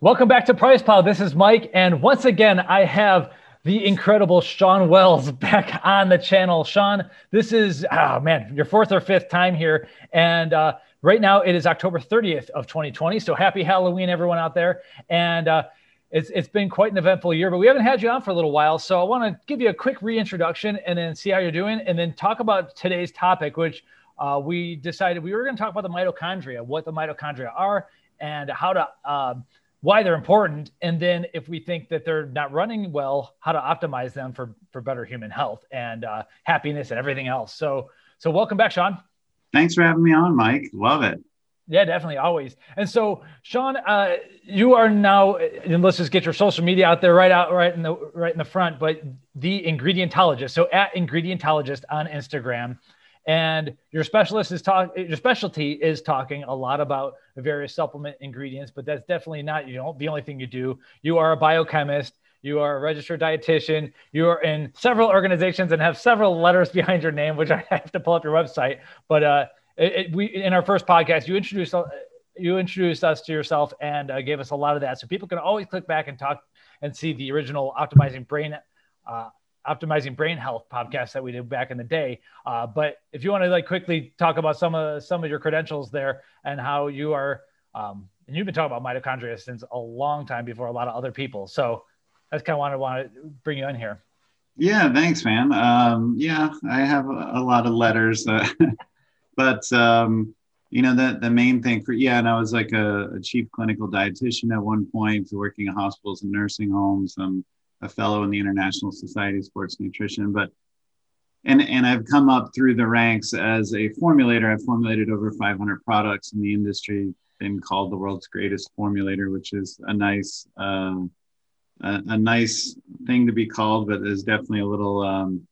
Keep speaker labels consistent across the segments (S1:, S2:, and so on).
S1: Welcome back to PricePlow. This is Mike, and once again, I have the incredible Shawn Wells back on the channel. Shawn, this is oh man, your fourth or fifth time here, and uh, right now it is October 30th of 2020. So happy Halloween, everyone out there! And uh, it's it's been quite an eventful year, but we haven't had you on for a little while. So I want to give you a quick reintroduction and then see how you're doing, and then talk about today's topic, which uh, we decided we were going to talk about the mitochondria, what the mitochondria are, and how to um, why they're important. And then if we think that they're not running well how to optimize them for for better human health and uh, happiness and everything else. So so welcome back Shawn.
S2: Thanks for having me on mike. Love it.
S1: Yeah definitely. Always. And so Shawn uh, you are now and let's just get your social media out there right out right in the right in the front but the ingredientologist. So at ingredientologist on instagram and your specialist is talk your specialty is talking a lot about various supplement ingredients but that's definitely not you know the only thing you do. You are a biochemist. You are a registered dietitian. You are in several organizations and have several letters behind your name which i have to pull up your website. But uh it, it, we in our first podcast you introduced uh, you introduced us to yourself and uh, gave us a lot of that. So people can always click back and talk and see the original optimizing brain uh, optimizing brain health podcast that we did back in the day. Uh, but if you want to like quickly talk about some of some of your credentials there and how you are, um, and you've been talking about mitochondria since a long time before a lot of other people. So that's kind of why I want to bring you in here.
S2: Yeah, thanks, man. Um, yeah, I have a, lot of letters, uh, but um, you know the the main thing for yeah, and I was like a, a chief clinical dietitian at one point, working in hospitals and nursing homes. Um, a fellow in the International Society of Sports Nutrition, but and and I've come up through the ranks as a formulator. I've formulated over 500 products in the industry, been called the world's greatest formulator, which is a nice uh, a, a, nice thing to be called, but is definitely a little um,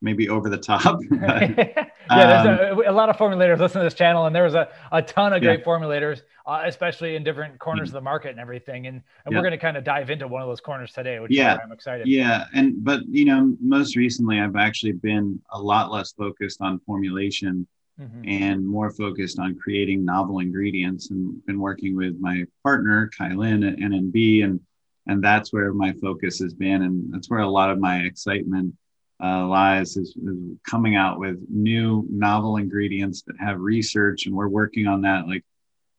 S2: maybe over the top.
S1: yeah, there's um, a, a, lot of formulators listen to this channel, and there was a, a ton of great yeah. formulators, uh, especially in different corners mm-hmm. of the market and everything. And, and yeah. we're going to kind of dive into one of those corners today, which yeah. I'm excited.
S2: Yeah, and but you know, most recently, I've actually been a lot less focused on formulation. Mm-hmm. And more focused on creating novel ingredients, and been working with my partner Kylan at NNB, and and that's where my focus has been, and that's where a lot of my excitement uh, lies is, is, coming out with new novel ingredients that have research and we're working on that like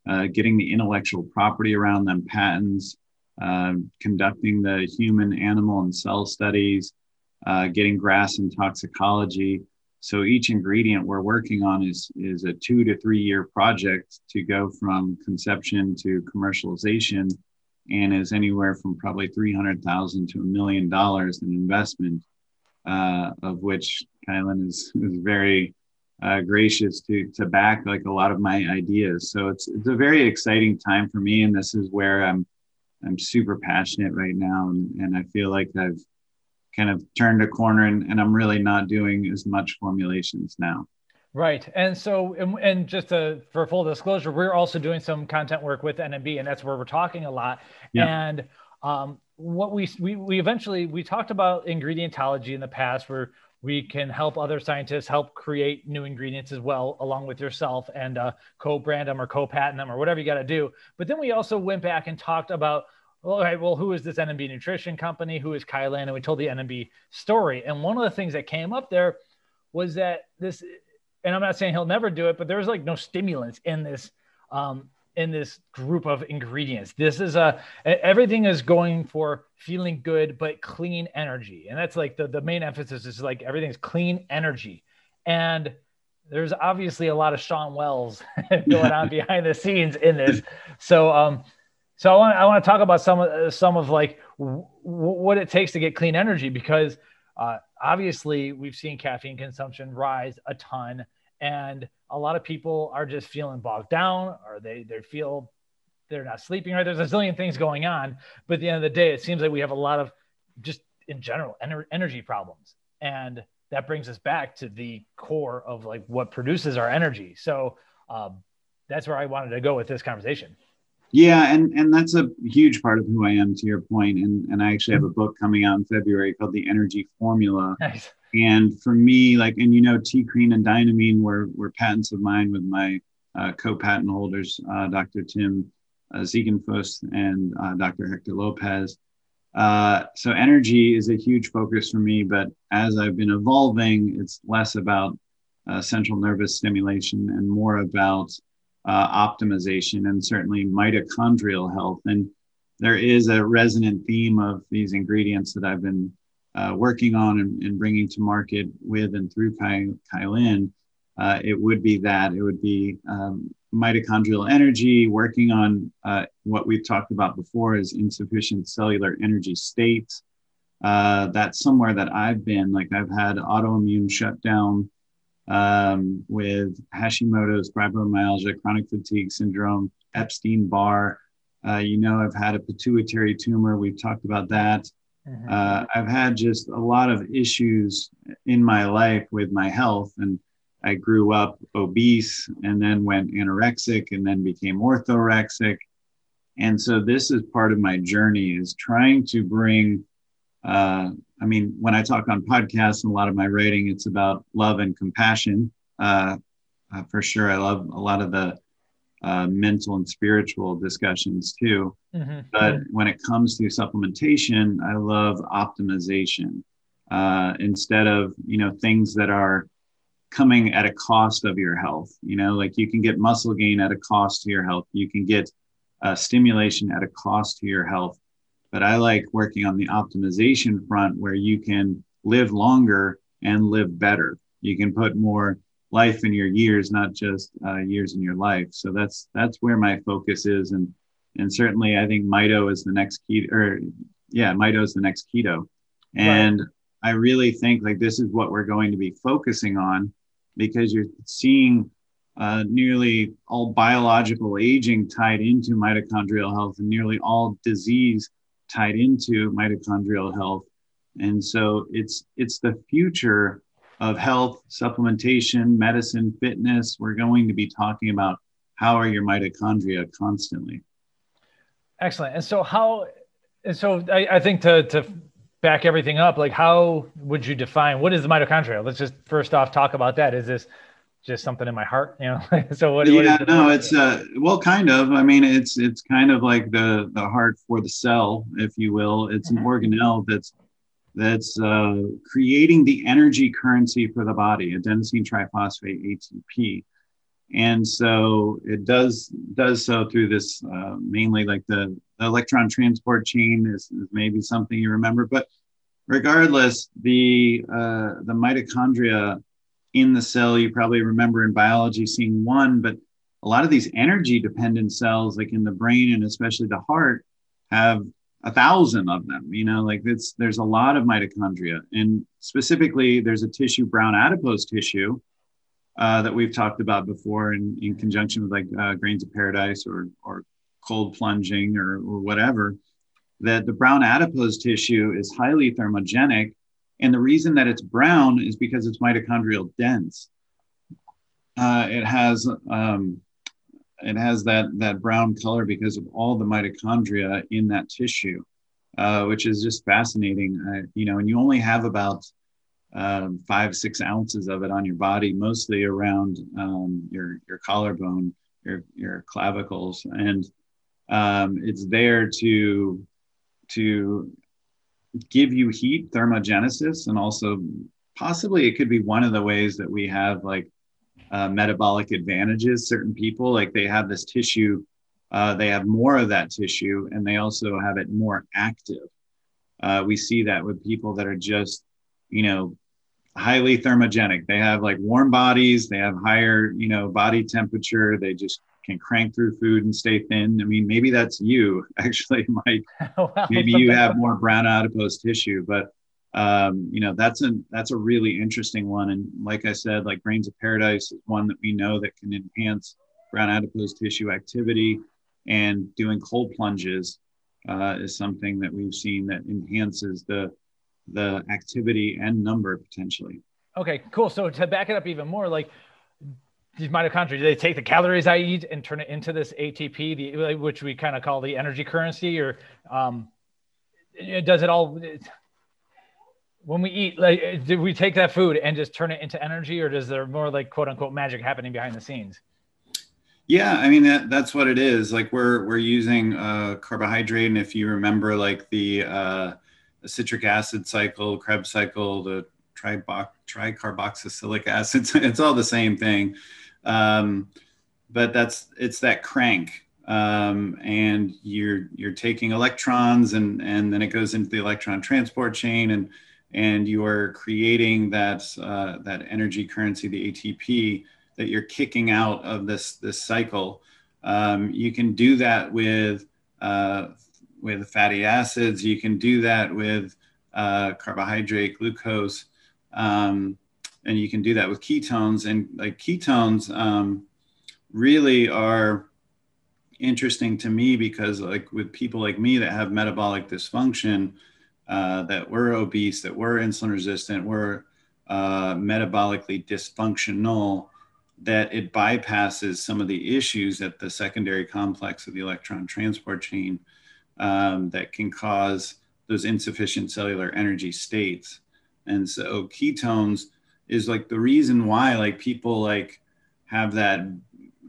S2: uh, getting the intellectual property around them patents uh, conducting the human animal and cell studies uh, getting GRAS and toxicology. So each ingredient we're working on is is a two to three year project to go from conception to commercialization and is anywhere from probably 300000 to a million dollars in investment uh, of which Kylan is, is very uh, gracious to to back like a lot of my ideas. So it's it's a very exciting time for me, and this is where I'm I'm super passionate right now, and, and I feel like I've kind of turned a corner, and, and I'm really not doing as much formulations now.
S1: Right, and so and, and just to, for full disclosure, we're also doing some content work with NNB, and that's where we're talking a lot. Yeah. And um, what we, we we eventually we talked about ingredientology in the past where we can help other scientists help create new ingredients as well along with yourself and uh, co-brand them or co-patent them or whatever you got to do. But then we also went back and talked about all right well who is this NNB nutrition company? Who is Kylan? And we told the NNB story. And one of the things that came up there was that this and I'm not saying he'll never do it but there's like no stimulants in this um, in this group of ingredients. This is a everything is going for feeling good but clean energy. And that's like the, the main emphasis is like everything's clean energy. And there's obviously a lot of Shawn Wells going on behind the scenes in this. So um so I want I want to talk about some of some of like w- what it takes to get clean energy because uh, obviously we've seen caffeine consumption rise a ton and a lot of people are just feeling bogged down or they they feel they're not sleeping right. There's a zillion things going on but at the end of the day it seems like we have a lot of just in general ener- energy problems. And that brings us back to the core of like what produces our energy. So um, that's where i wanted to go with this conversation.
S2: Yeah and and that's a huge part of who i am to your point. And and i actually have a book coming out in february called the energy formula. Nice. And for me, like, and you know, TeaCrine and Dynamine were, were patents of mine with my uh, co-patent holders, uh, Dr. Tim uh, Ziegenfuss and uh, Dr. Hector Lopez. Uh, so energy is a huge focus for me, but as I've been evolving, it's less about uh, central nervous stimulation and more about uh, optimization and certainly mitochondrial health. And there is a resonant theme of these ingredients that I've been uh, working on and, and, bringing to market with and through Kai, Kylan. Uh, it would be that it would be um, mitochondrial energy, working on uh, what we've talked about before is insufficient cellular energy states. Uh, that's somewhere that I've been. Like I've had autoimmune shutdown um, with Hashimoto's, fibromyalgia, chronic fatigue syndrome, Epstein Barr. Uh, you know, I've had a pituitary tumor. We've talked about that. Mm-hmm. Uh, I've had just a lot of issues in my life with my health. And I grew up obese and then went anorexic and then became orthorexic. And so this is part of my journey is trying to bring, uh, I mean, when I talk on podcasts and a lot of my writing, it's about love and compassion. Uh, uh, for sure. I love a lot of the uh, mental and spiritual discussions too. Mm-hmm. But when it comes to supplementation, I love optimization uh, instead of, you know, things that are coming at a cost of your health. You know, like you can get muscle gain at a cost to your health. You can get uh, stimulation at a cost to your health. But I like working on the optimization front where you can live longer and live better. You can put more life in your years, not just uh, years in your life. So that's that's where my focus is, and and certainly I think Mito is the next key, or yeah, Mito is the next keto, and right. I really think like this is what we're going to be focusing on because you're seeing uh, nearly all biological aging tied into mitochondrial health and nearly all disease tied into mitochondrial health. And so it's it's the future of health, supplementation, medicine, fitness. We're going to be talking about how are your mitochondria constantly.
S1: Excellent. And so how and so I, I think to to back everything up, like how would you define what is the mitochondria? Let's just first off talk about that. Is this just something in my heart? You know, so what?
S2: Yeah, what no, it's uh, well, kind of. I mean, it's it's kind of like the the heart for the cell, if you will. It's mm-hmm. an organelle that's that's uh, creating the energy currency for the body, adenosine triphosphate (ATP). And so it does does so through this uh, mainly like the electron transport chain is, is, maybe something you remember, but regardless, the uh, the mitochondria in the cell you probably remember in biology seeing one, but a lot of these energy dependent cells, like in the brain and especially the heart, have a thousand of them. You know, like it's there's a lot of mitochondria, and specifically there's a tissue, brown adipose tissue. Uh, that we've talked about before in, in conjunction with like uh, grains of paradise or, or cold plunging or, or whatever, that the brown adipose tissue is highly thermogenic. And the reason that it's brown is because it's mitochondrial dense. Uh, it has um, it has that that brown color because of all the mitochondria in that tissue, uh, which is just fascinating. Uh, you know, and you only have about um, five six ounces of it on your body, mostly around um, your your collarbone, your your clavicles, and um, it's there to to give you heat thermogenesis and also possibly it could be one of the ways that we have like uh, metabolic advantages certain people like they have this tissue uh, they have more of that tissue and they also have it more active uh, we see that with people that are just you know highly thermogenic they have like warm bodies they have higher you know body temperature they just can crank through food and stay thin. I mean, maybe that's you actually, Mike. maybe you have more brown adipose tissue, but um, you know that's a that's a really interesting one. And like I said, like grains of paradise is one that we know that can enhance brown adipose tissue activity, and doing cold plunges uh, is something that we've seen that enhances the the activity and number potentially.
S1: Okay, cool. So to back it up even more, like these mitochondria, do they take the calories I eat and turn it into this ATP, the, which we kind of call the energy currency, or um, does it all? When we eat, like, do we take that food and just turn it into energy, or does there more like quote unquote magic happening behind the scenes?
S2: Yeah, I mean that, that's what it is. Like we're we're using uh, carbohydrate, and if you remember, like the, uh, citric acid cycle, Krebs cycle, the triboc- tricarboxylic acid, it's all the same thing. Um, but that's it's that crank, um, and you're you're taking electrons, and and then it goes into the electron transport chain, and and you are creating that uh, that energy currency, the ATP that you're kicking out of this this cycle. Um, you can do that with uh, with fatty acids. You can do that with uh, carbohydrate, glucose, um, and you can do that with ketones. And like ketones um, really are interesting to me because like with people like me that have metabolic dysfunction, uh, that were obese, that were insulin resistant, were uh, metabolically dysfunctional that it bypasses some of the issues at the secondary complex of the electron transport chain um, that can cause those insufficient cellular energy states. And so ketones is like the reason why like people like have that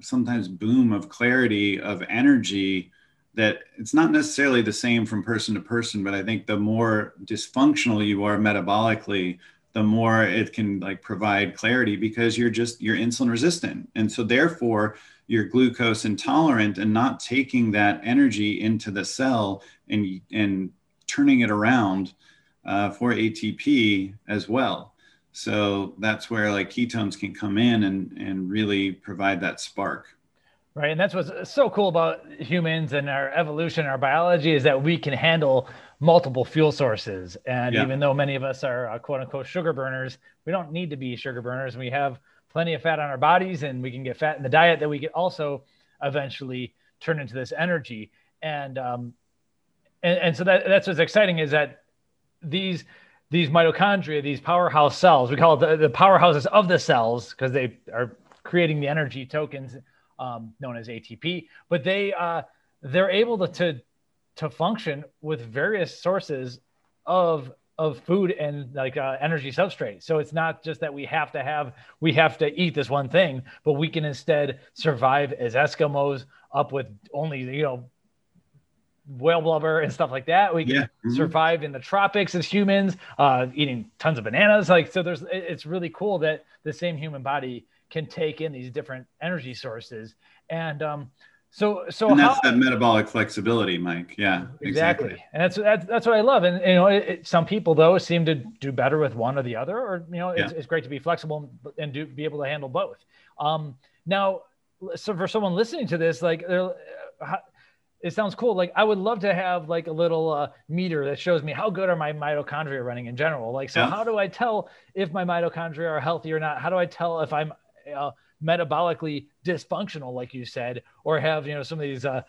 S2: sometimes boom of clarity of energy that it's not necessarily the same from person to person, but I think the more dysfunctional you are metabolically, the more it can like provide clarity because you're just you're insulin resistant and so therefore you're glucose intolerant and not taking that energy into the cell and and turning it around uh, for ATP as well. So that's where like ketones can come in and and really provide that spark.
S1: Right, and that's what's so cool about humans and our evolution, our biology, is that we can handle multiple fuel sources. And yeah. even though many of us are uh, quote unquote sugar burners, we don't need to be sugar burners. We have plenty of fat on our bodies and we can get fat in the diet that we can also eventually turn into this energy. And, um, and, and so that, that's what's exciting is that these, these mitochondria, these powerhouse cells, we call it the, the powerhouses of the cells because they are creating the energy tokens um, known as ATP, but they, uh, they're able to, to to function with various sources of of food and like uh, energy substrate. So it's not just that we have to have we have to eat this one thing, but we can instead survive as Eskimos up with only you know whale blubber and stuff like that. We can yeah. mm-hmm. survive in the tropics as humans, uh, eating tons of bananas. Like so, there's it's really cool that the same human body can take in these different energy sources and um, so, so
S2: and that's how, that metabolic flexibility, Mike. Yeah,
S1: exactly. exactly. And that's, that's, that's what I love. And, you know, it, it, some people though seem to do better with one or the other, or, you know, it's, yeah. it's great to be flexible and do be able to handle both. Um, now, so for someone listening to this, like uh, it sounds cool. Like I would love to have like a little uh, meter that shows me how good are my mitochondria running in general. Like, so yeah. how do I tell if my mitochondria are healthy or not? How do I tell if I'm uh, metabolically dysfunctional, like you said, or have you know some of these uh,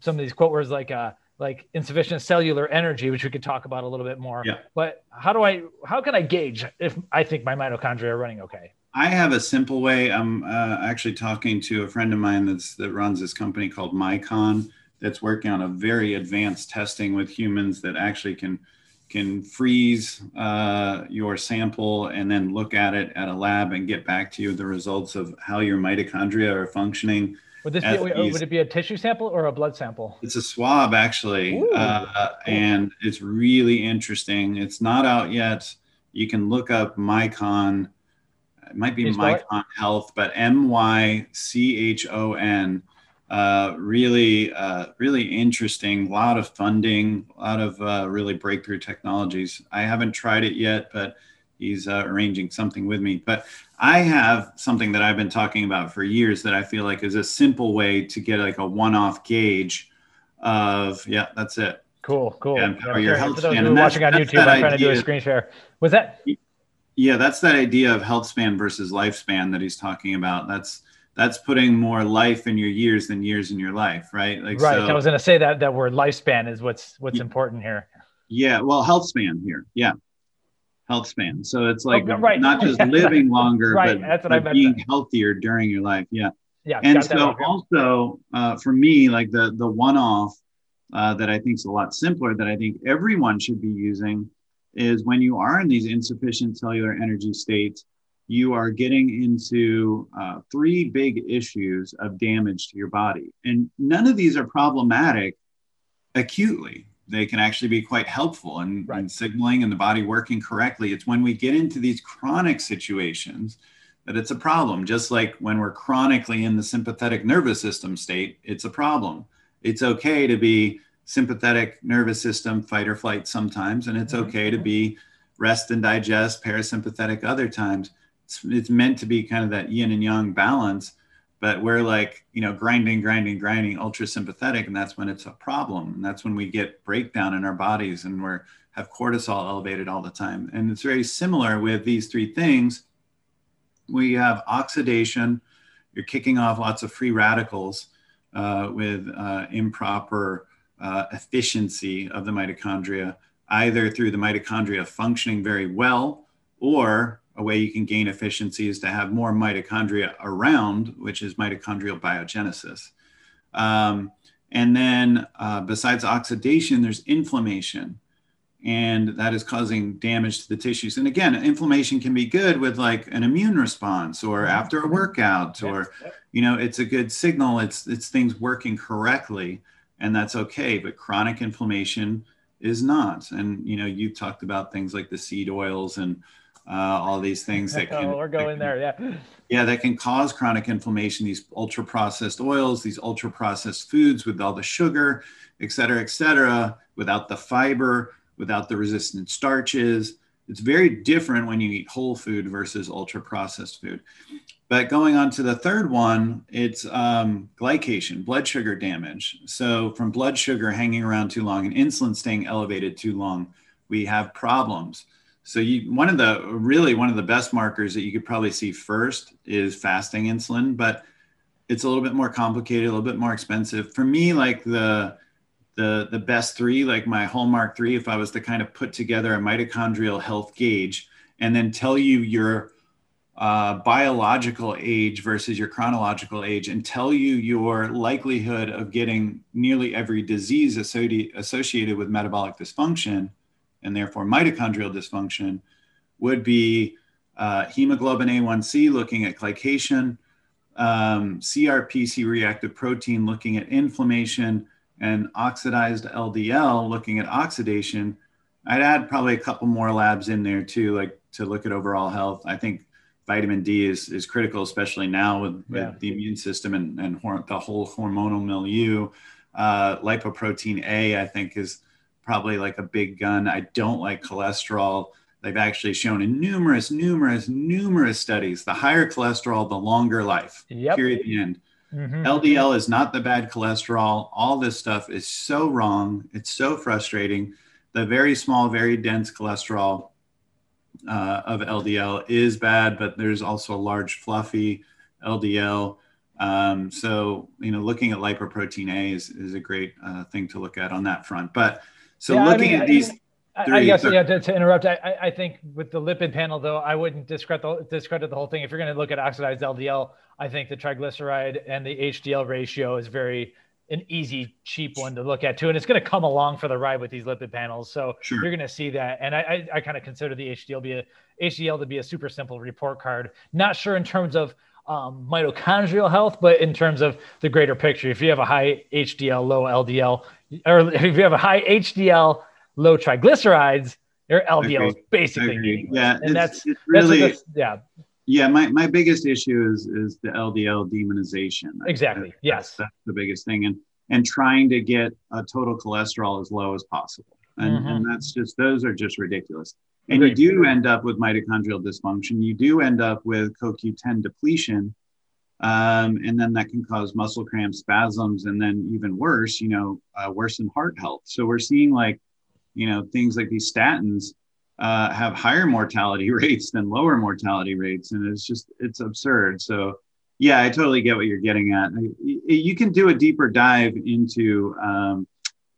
S1: some of these quote words like uh, like insufficient cellular energy, which we could talk about a little bit more.
S2: Yeah.
S1: But how do I how can I gauge if I think my mitochondria are running okay?
S2: I have a simple way. I'm uh, actually talking to a friend of mine that's that runs this company called Mychon that's working on a very advanced testing with humans that actually can can freeze uh, your sample and then look at it at a lab and get back to you the results of how your mitochondria are functioning.
S1: Would this be, would it be a tissue sample or a blood sample?
S2: It's a swab actually, uh, and it's really interesting. It's not out yet. You can look up Mychon. It might be Mychon Health, but M Y C H O N uh, really, uh, really interesting. A lot of funding, a lot of uh, really breakthrough technologies. I haven't tried it yet, but he's uh, arranging something with me. But I have something that I've been talking about for years that I feel like is a simple way to get like a one-off gauge of yeah, that's it.
S1: Cool, cool.
S2: Yeah, yeah, your health span.
S1: And watching on YouTube, I'm trying to do a screen share. Was that?
S2: Yeah, that's that idea of health span versus lifespan that he's talking about. That's that's putting more life in your years than years in your life, right?
S1: Like, right. So, I was going to say that that word lifespan is what's what's yeah, important here.
S2: Yeah. Well, health span here. Yeah. Health span. So it's like oh, right. not just living longer, right. but, That's what but I being healthier during your life. Yeah.
S1: Yeah.
S2: And so also uh, for me, like the the one off uh, that I think is a lot simpler that I think everyone should be using is when you are in these insufficient cellular energy states you are getting into uh, three big issues of damage to your body. And none of these are problematic acutely. They can actually be quite helpful in, right. in signaling and the body working correctly. It's when we get into these chronic situations that it's a problem. Just like when we're chronically in the sympathetic nervous system state, it's a problem. It's okay to be sympathetic nervous system fight or flight sometimes, and it's mm-hmm. okay to be rest and digest parasympathetic other times. It's, it's meant to be kind of that yin and yang balance, but we're like, you know, grinding, grinding, grinding, ultra sympathetic, and that's when it's a problem. And that's when we get breakdown in our bodies and we're have cortisol elevated all the time. And it's very similar with these three things we have oxidation. You're kicking off lots of free radicals uh, with uh, improper uh, efficiency of the mitochondria, either through the mitochondria functioning very well, or a way you can gain efficiency is to have more mitochondria around, which is mitochondrial biogenesis. Um, and then, uh, besides oxidation, there's inflammation and that is causing damage to the tissues. And again, inflammation can be good with like an immune response or mm-hmm. after a workout, or you know, it's a good signal. It's it's things working correctly, and that's okay. But chronic inflammation is not. And you know, you talked about things like the seed oils and uh, all these things that can.
S1: we're going
S2: can,
S1: there, yeah.
S2: Yeah, that can cause chronic inflammation. These ultra processed oils, these ultra processed foods with all the sugar, et cetera, et cetera, without the fiber without the resistant starches. It's very different when you eat whole food versus ultra processed food. But going on to the third one, it's um, glycation, blood sugar damage. So, from blood sugar hanging around too long and insulin staying elevated too long, we have problems. So, you, one of the really one of the best markers that you could probably see first is fasting insulin, but it's a little bit more complicated, a little bit more expensive. For me, like the the the best three, like my hallmark three, if I was to kind of put together a mitochondrial health gauge and then tell you your uh, biological age versus your chronological age and tell you your likelihood of getting nearly every disease associated with metabolic dysfunction and therefore mitochondrial dysfunction would be uh, hemoglobin A1C looking at glycation, um, CRP, reactive protein looking at inflammation, and oxidized LDL, looking at oxidation, I'd add probably a couple more labs in there too, like to look at overall health. I think vitamin D is, is critical, especially now with, yeah. with the immune system and, and hor- the whole hormonal milieu. Uh, lipoprotein A, I think, is probably like a big gun. I don't like cholesterol. They've actually shown in numerous, numerous, numerous studies the higher cholesterol, the longer life. Yep. Period. The end. Mm-hmm. LDL is not the bad cholesterol. All this stuff is so wrong. It's so frustrating. The very small, very dense cholesterol uh, of LDL is bad, but there's also a large, fluffy LDL. Um, so, you know, looking at lipoprotein A is, is a great uh, thing to look at on that front. But so yeah, looking I mean, at these.
S1: I, I guess yeah. To, to interrupt, I, I think with the lipid panel though, I wouldn't discredit the, discredit the whole thing. If you're going to look at oxidized LDL, I think the triglyceride and the HDL ratio is very an easy, cheap one to look at too, and it's going to come along for the ride with these lipid panels. So sure. you're going to see that, and I, I, I kind of consider the HDL be a HDL to be a super simple report card. Not sure in terms of um, mitochondrial health, but in terms of the greater picture. If you have a high HDL, low LDL, or if you have a high HDL, low triglycerides, your LDL is basically
S2: yeah,
S1: and that's
S2: it's really
S1: that's yeah
S2: yeah, my, my biggest issue is is the LDL demonization.
S1: Exactly.
S2: That's,
S1: yes.
S2: That's the biggest thing. And and trying to get a total cholesterol as low as possible. And, mm-hmm. and that's just those are just ridiculous. And you do end up with mitochondrial dysfunction. You do end up with CoQ10 depletion. Um, and then that can cause muscle cramps, spasms, and then even worse, you know, uh, worsen heart health. So we're seeing like, you know, things like these statins uh, have higher mortality rates than lower mortality rates, and it's just it's absurd. So yeah, I totally get what you're getting at. You can do a deeper dive into um,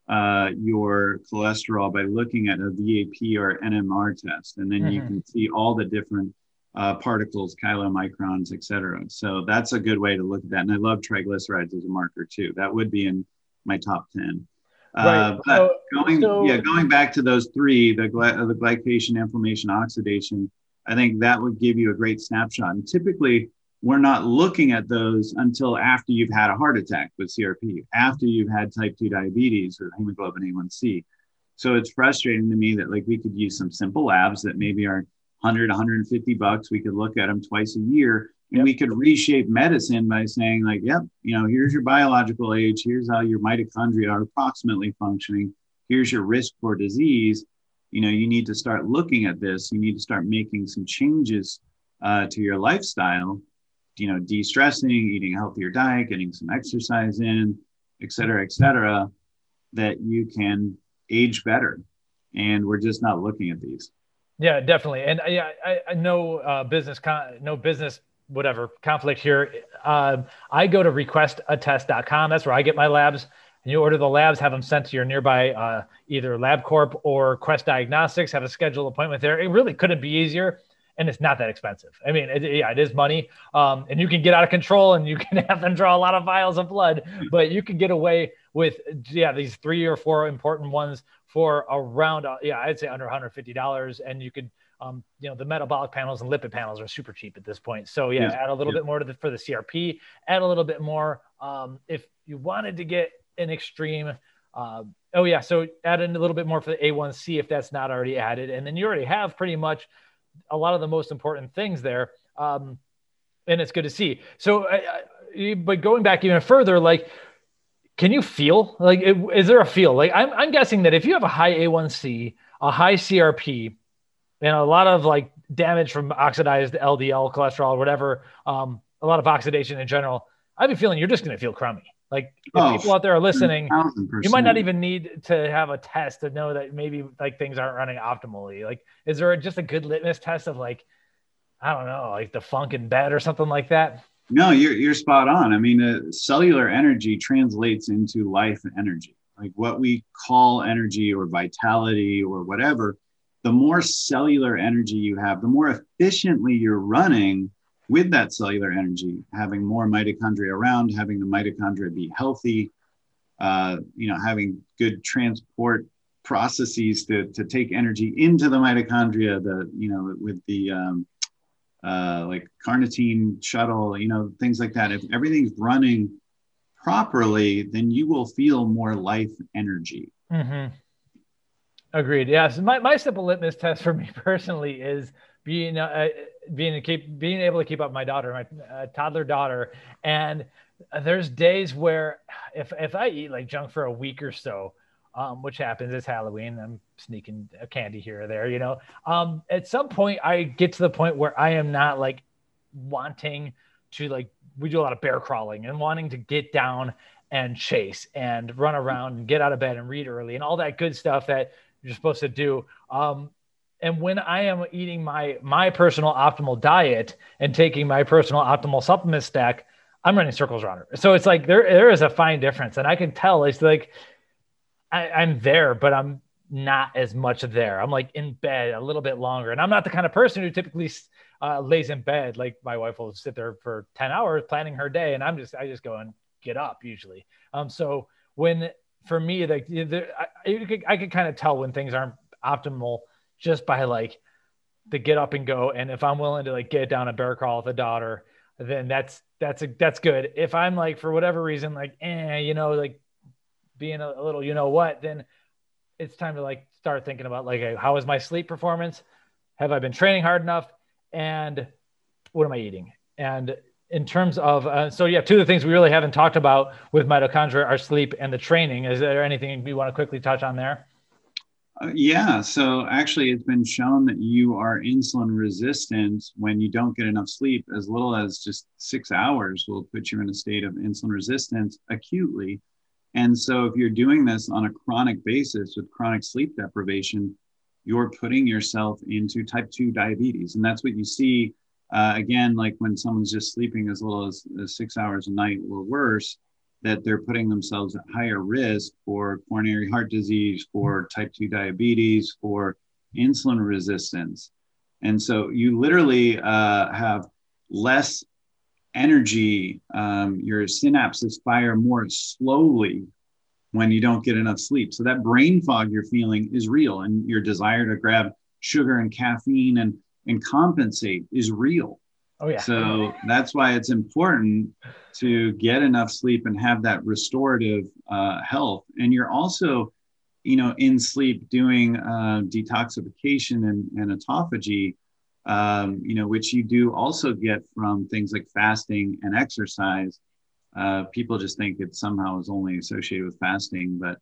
S2: uh, your cholesterol by looking at a VAP or NMR test, and then mm-hmm. you can see all the different uh, particles, chylomicrons, et cetera. So that's a good way to look at that. And I love triglycerides as a marker too. That would be in my top 10. Uh, but so, going, so, yeah, going back to those three, the, gly- the glycation, inflammation, oxidation, I think that would give you a great snapshot. And typically, we're not looking at those until after you've had a heart attack with CRP, after you've had type 2 diabetes or hemoglobin A1C. So it's frustrating to me that like we could use some simple labs that maybe are 100, 150 bucks. We could look at them twice a year and yep. we could reshape medicine by saying like, yep, you know, here's your biological age. Here's how your mitochondria are approximately functioning. Here's your risk for disease. You know, you need to start looking at this. You need to start making some changes uh, to your lifestyle you know, de-stressing, eating a healthier diet, getting some exercise in, et cetera, et cetera, that you can age better. And we're just not looking at these.
S1: Yeah, definitely. And yeah, I, I know uh, business, con- no business, whatever conflict here. Uh, I go to requestatest.com. That's where I get my labs. And you order the labs, have them sent to your nearby uh, either LabCorp or Quest Diagnostics. Have a scheduled appointment there. It really couldn't be easier and it's not that expensive. I mean, it, yeah, it is money, um, and you can get out of control, and you can have them draw a lot of vials of blood, but you can get away with yeah these three or four important ones for around uh, yeah I'd say under 150 dollars, and you could um, you know the metabolic panels and lipid panels are super cheap at this point. So yeah, yeah. add a little yeah. bit more to the for the CRP, add a little bit more um, if you wanted to get an extreme. Uh, oh yeah, so add in a little bit more for the A1C if that's not already added, and then you already have pretty much a lot of the most important things there. Um, and it's good to see. So, I, I, but going back even further, like, can you feel like, it, is there a feel? Like, I'm, I'm guessing that if you have a high A1C, a high CRP, and a lot of like damage from oxidized LDL cholesterol or whatever, um, a lot of oxidation in general, I have a feeling you're just going to feel crummy. Like if oh, people out there are listening, you might not even need to have a test to know that maybe like things aren't running optimally. Like, is there just a good litmus test of like, I don't know, like the funk in bed or something like that?
S2: No, you're you're spot on. I mean, uh, cellular energy translates into life energy. Like what we call energy or vitality or whatever. The more cellular energy you have, the more efficiently you're running, with that cellular energy, having more mitochondria around, having the mitochondria be healthy, uh, you know, having good transport processes to, to take energy into the mitochondria, the, you know, with the um, uh, like carnitine shuttle, you know, things like that. If everything's running properly, then you will feel more life energy.
S1: Mm-hmm. Agreed. Yeah. So my, my simple litmus test for me personally is being uh, being keep being able to keep up my daughter, my uh, toddler daughter, and there's days where if if I eat like junk for a week or so, um, which happens, it's Halloween. I'm sneaking a candy here or there, you know. Um, at some point, I get to the point where I am not like wanting to like we do a lot of bear crawling and wanting to get down and chase and run around and get out of bed and read early and all that good stuff that you're supposed to do. Um, and when I am eating my my personal optimal diet and taking my personal optimal supplement stack, I'm running circles around her. So it's like there there is a fine difference, and I can tell it's like I, I'm there, but I'm not as much there. I'm like in bed a little bit longer, and I'm not the kind of person who typically uh, lays in bed. Like my wife will sit there for ten hours planning her day, and I'm just I just go and get up usually. Um, so when for me, like I I could kind of tell when things aren't optimal just by like the get up and go. And if I'm willing to like get down a bear crawl with a daughter, then that's that's a, that's good. If I'm like for whatever reason like eh, you know, like being a, little you know what, then it's time to like start thinking about like how is my sleep performance? Have I been training hard enough? And what am I eating? And in terms of uh, so yeah, two of the things we really haven't talked about with mitochondria are sleep and the training. Is there anything you want to quickly touch on there?
S2: Uh, yeah, so actually, it's been shown that you are insulin resistant when you don't get enough sleep. As little as just six hours will put you in a state of insulin resistance acutely. And so, if you're doing this on a chronic basis with chronic sleep deprivation, you're putting yourself into type 2 diabetes. And that's what you see uh, again, like when someone's just sleeping as little as, as six hours a night or worse that they're putting themselves at higher risk for coronary heart disease, for type 2 diabetes, for insulin resistance. And so you literally uh, have less energy. Um, your synapses fire more slowly when you don't get enough sleep. So that brain fog you're feeling is real, and your desire to grab sugar and caffeine and and compensate is real.
S1: Oh yeah.
S2: So that's why it's important to get enough sleep and have that restorative uh, health. And you're also, you know, in sleep doing uh, detoxification and, and autophagy, um, you know, which you do also get from things like fasting and exercise. Uh, people just think it somehow is only associated with fasting, but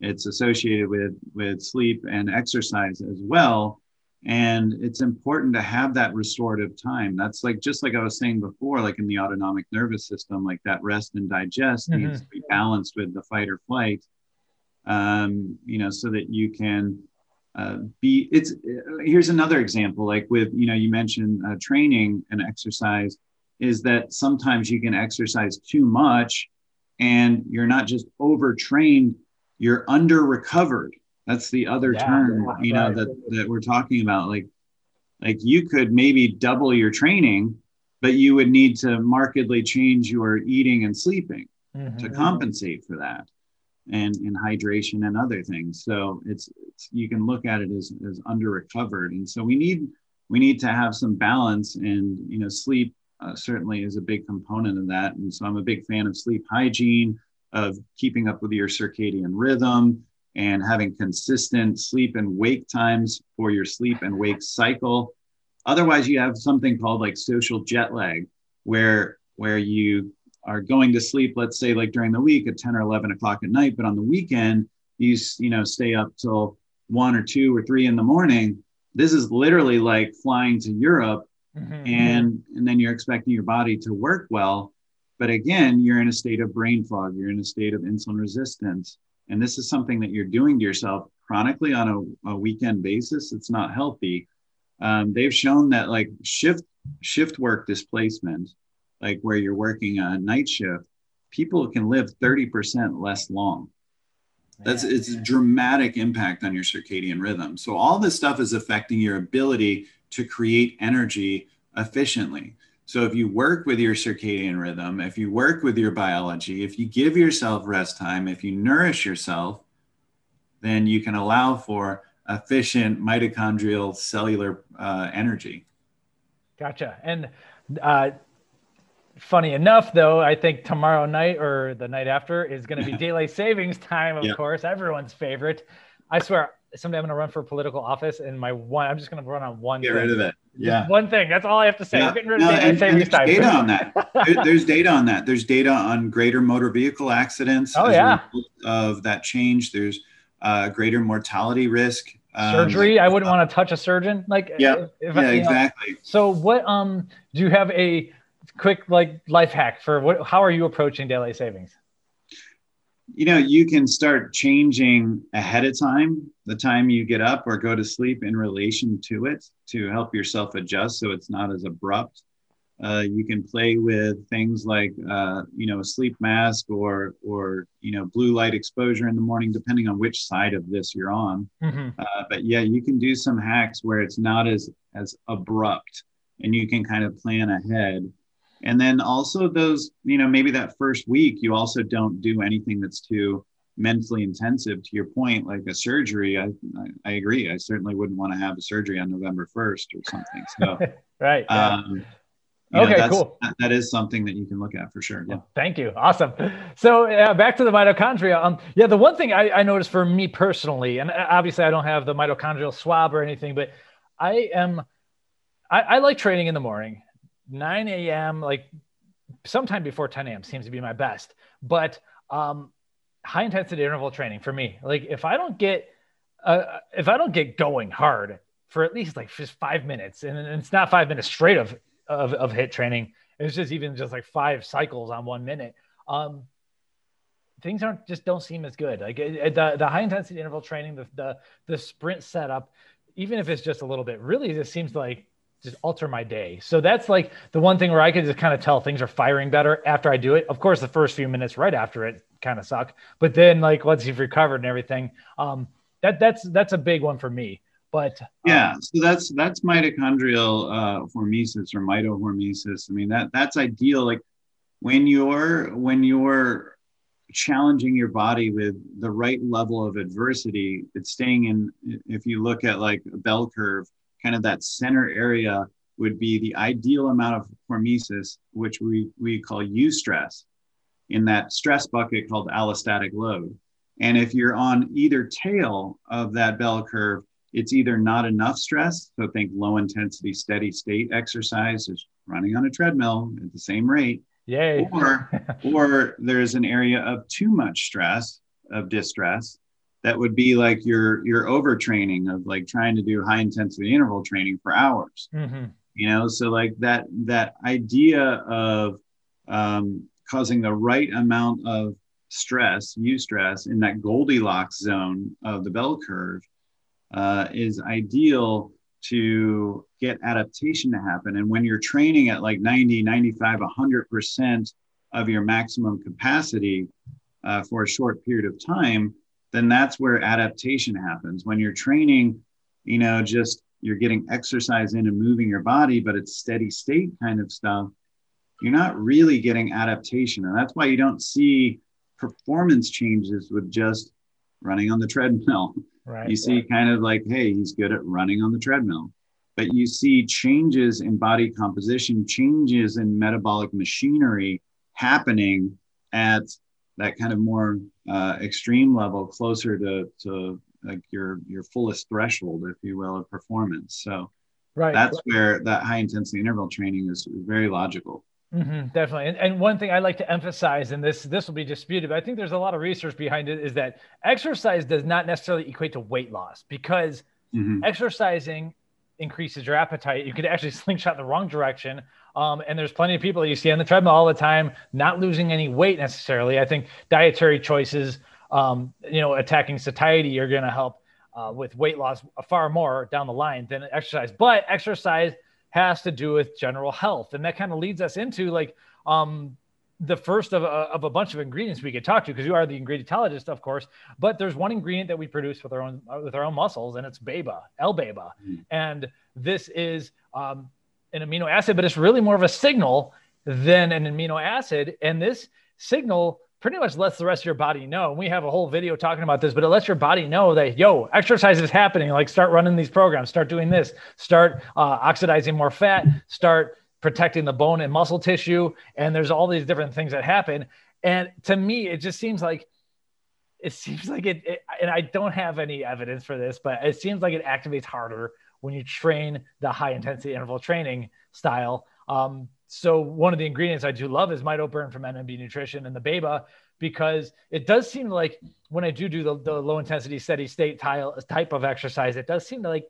S2: it's associated with with sleep and exercise as well and it's important to have that restorative time that's like just like i was saying before like in the autonomic nervous system like that rest and digest mm-hmm. needs to be balanced with the fight or flight um, you know so that you can uh, be it's uh, here's another example like with you know you mentioned uh, training and exercise is that sometimes you can exercise too much and you're not just overtrained you're under recovered that's the other yeah, term, you know, right. that, that we're talking about. Like, like you could maybe double your training, but you would need to markedly change your eating and sleeping mm-hmm. to compensate for that and in hydration and other things. So it's, it's, you can look at it as, as under recovered. And so we need, we need to have some balance and, you know, sleep uh, certainly is a big component of that. And so I'm a big fan of sleep hygiene, of keeping up with your circadian rhythm, and having consistent sleep and wake times for your sleep and wake cycle. Otherwise, you have something called like social jet lag, where where you are going to sleep, let's say like during the week at 10 or 11 o'clock at night, but on the weekend, you, you know, stay up till one or two or three in the morning. This is literally like flying to Europe mm-hmm. and, and then you're expecting your body to work well. But again, you're in a state of brain fog, you're in a state of insulin resistance and this is something that you're doing to yourself chronically on a, a weekend basis, it's not healthy. Um, they've shown that like shift shift work displacement, like where you're working a night shift, people can live 30% less long. That's it's a dramatic impact on your circadian rhythm. So all this stuff is affecting your ability to create energy efficiently. So if you work with your circadian rhythm, if you work with your biology, if you give yourself rest time, if you nourish yourself, then you can allow for efficient mitochondrial cellular uh, energy.
S1: Gotcha. And uh, funny enough, though, I think tomorrow night or the night after is going to be daylight savings time, of course, everyone's favorite. I swear, someday I'm going to run for political office, and my one, I'm just going to run on one.
S2: Get thing. rid of it. Yeah.
S1: one thing. That's all I have to say. Yeah.
S2: getting rid of no, and, and there's time. data on that. there, there's data on that. There's data on greater motor vehicle accidents.
S1: Oh yeah.
S2: Of that change, there's uh, greater mortality risk.
S1: Um, Surgery. I wouldn't uh, want to touch a surgeon. Like
S2: yeah, if, yeah, exactly.
S1: Know. So what? Um, do you have a quick like life hack for what? How are you approaching daylight savings?
S2: You know you can start changing ahead of time the time you get up or go to sleep in relation to it to help yourself adjust so it's not as abrupt. Uh, you can play with things like uh, you know a sleep mask or or you know blue light exposure in the morning depending on which side of this you're on. Mm-hmm. uh, but yeah you can do some hacks where it's not as as abrupt and you can kind of plan ahead and then also those you know maybe that first week you also don't do anything that's too mentally intensive to your point like a surgery. I i, I agree. I certainly wouldn't want to have a surgery on november 1st or something. So
S1: right
S2: um, okay know, cool. that, that is something that you can look at for sure. Yeah
S1: thank you. Awesome. So uh, back to the mitochondria. Um yeah the one thing I, I noticed for me personally and uh, obviously i don't have the mitochondrial swab or anything but i am I, I like training in the morning 9 a.m. like sometime before 10 a.m. seems to be my best. But um, high intensity interval training for me, like if I don't get uh, if I don't get going hard for at least like just five minutes, and it's not five minutes straight of of, of HIIT training, it's just even just like five cycles on one minute. Um, things aren't just don't seem as good. Like the the high intensity interval training, the the the sprint setup, even if it's just a little bit, really just seems like just alter my day. So that's like the one thing where I could just kind of tell things are firing better after I do it. Of course, the first few minutes right after it kind of suck, but then like once you've recovered and everything, um, that that's that's a big one for me. But um,
S2: yeah, so that's that's mitochondrial uh, hormesis or mitohormesis. I mean that that's ideal. Like when you're when you're challenging your body with the right level of adversity, it's staying in. If you look at like a bell curve kind of that center area would be the ideal amount of hormesis, which we, we call eustress, in that stress bucket called allostatic load. And if you're on either tail of that bell curve, it's either not enough stress. So think low intensity, steady state exercise is running on a treadmill at the same rate.
S1: Yay.
S2: Or, or there's an area of too much stress, of distress. That would be like your your overtraining of like trying to do high intensity interval training for hours. Mm-hmm. You know, so like that that idea of um, causing the right amount of stress, eustress, in that Goldilocks zone of the bell curve uh, is ideal to get adaptation to happen. And when you're training at like 90, 95, 100% of your maximum capacity uh, for a short period of time, then that's where adaptation happens. When you're training, you know, just you're getting exercise in and moving your body, but it's steady state kind of stuff, you're not really getting adaptation. And that's why you don't see performance changes with just running on the treadmill. Right. You see kind of like, hey, he's good at running on the treadmill. But you see changes in body composition, changes in metabolic machinery happening at that kind of more uh, extreme level, closer to, to like your your fullest threshold, if you will, of performance. So right. that's where that high intensity interval training is very logical.
S1: Mm-hmm, definitely. And, and one thing I like to emphasize, and this this will be disputed, but I think there's a lot of research behind it, is that exercise does not necessarily equate to weight loss because mm-hmm. exercising increases your appetite. You could actually slingshot the wrong direction. Um, and there's plenty of people that you see on the treadmill all the time, not losing any weight necessarily. I think dietary choices, um, you know, attacking satiety are going to help uh, with weight loss far more down the line than exercise. But exercise has to do with general health. And that kind of leads us into like um, the first of a, of a bunch of ingredients we could talk to because you are the ingredientologist, of course. But there's one ingredient that we produce with our own with our own muscles, and it's beta, L-BAIBA, mm-hmm. and this is um, an amino acid, but it's really more of a signal than an amino acid. And this signal pretty much lets the rest of your body know. And we have a whole video talking about this, but it lets your body know that, yo, exercise is happening. Like start running these programs, start doing this, start uh, oxidizing more fat, start protecting the bone and muscle tissue. And there's all these different things that happen. And to me, it just seems like, it seems like it, it and I don't have any evidence for this, but it seems like it activates harder when you train the high intensity interval training style. Um, so one of the ingredients I do love is MitoBurn from NNB Nutrition and the BAIBA because it does seem like when I do do the, the low intensity steady state tile, type of exercise, it does seem to like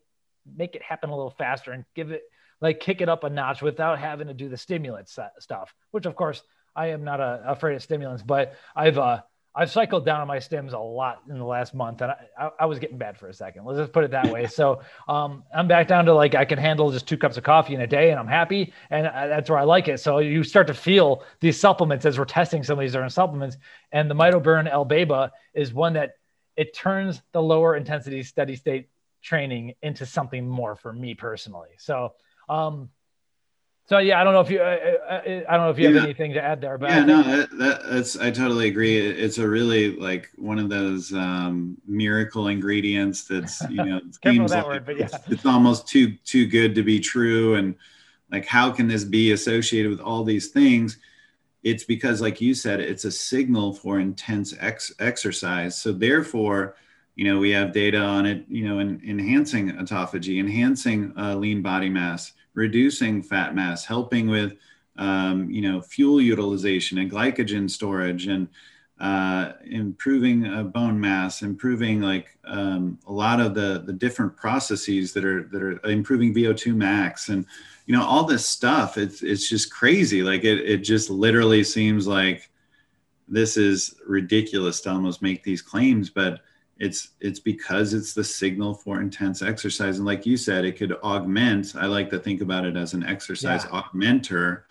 S1: make it happen a little faster and give it like kick it up a notch without having to do the stimulant stuff, which of course I am not a, afraid of stimulants, but I've uh, I've cycled down on my stems a lot in the last month, and I, I, I, was getting bad for a second. Let's just put it that way. So um, I'm back down to like I can handle just two cups of coffee in a day, and I'm happy, and I, that's where I like it. So you start to feel these supplements as we're testing some of these different supplements, and the MitoBurn L-BAIBA is one that it turns the lower intensity steady state training into something more for me personally. So um, so yeah, I don't know if you, uh, uh, uh I don't know if you yeah. have anything to add there, but
S2: yeah, no, that, that, that's I totally agree. It's a really like one of those um, miracle ingredients that's you know
S1: seems like word, but yeah.
S2: it's, it's almost too too good to be true, and like how can this be associated with all these things? It's because, like you said, it's a signal for intense ex- exercise. So therefore, you know, we have data on it. You know, in, enhancing autophagy, enhancing uh, lean body mass reducing fat mass, helping with um, you know fuel utilization and glycogen storage, and uh, improving uh, bone mass, improving like um, a lot of the the different processes that are that are improving VO2 max, and you know all this stuff. It's it's just crazy. Like it it just literally seems like this is ridiculous to almost make these claims, but it's it's because it's the signal for intense exercise. And like you said it could augment i like to think about it as an exercise yeah. augmenter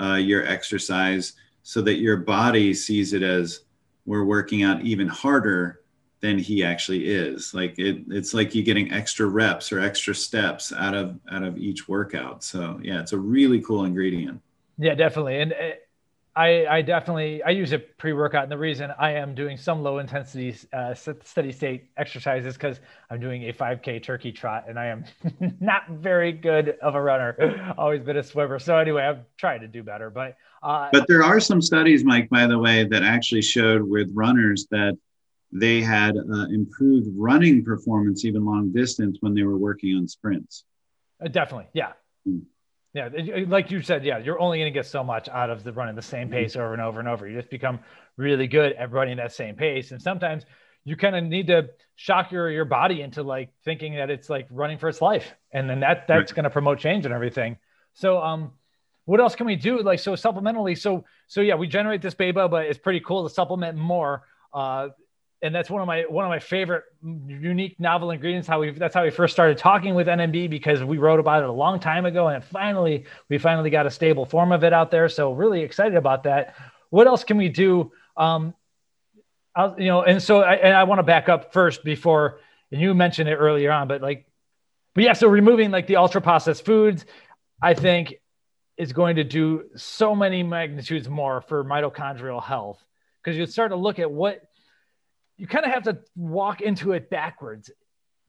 S2: uh, your exercise so that your body sees it as we're working out even harder than he actually is. Like it, it's like you getting extra reps or extra steps out of out of each workout. So yeah it's a really cool ingredient.
S1: Yeah definitely. And uh, I, I definitely I use a pre workout, and the reason I am doing some low intensity uh, steady state exercises because I'm doing a 5K turkey trot, and I am not very good of a runner. Always been a swimmer, so anyway, I'm trying to do better. But
S2: uh, but there are some studies, Mike, by the way, that actually showed with runners that they had uh, improved running performance even long distance when they were working on sprints.
S1: Uh, definitely, yeah. Mm. Yeah, like you said, yeah, you're only going to get so much out of the running the same mm-hmm. pace over and over and over. You just become really good at running that same pace, and sometimes you kind of need to shock your your body into like thinking that it's like running for its life, and then that that's right. going to promote change and everything. So, um, what else can we do? Like, so supplementally, so so yeah, we generate this BAIBA, but it's pretty cool to supplement more. Uh, and that's one of my one of my favorite unique novel ingredients how we that's how we first started talking with NNB because we wrote about it a long time ago and finally we finally got a stable form of it out there. So really excited about that. What else can we do? Um I'll, you know and so I, and I want to back up first before and you mentioned it earlier on but like but yeah so removing like the ultra processed foods I think is going to do so many magnitudes more for mitochondrial health. Because you start to look at what you kind of have to walk into it backwards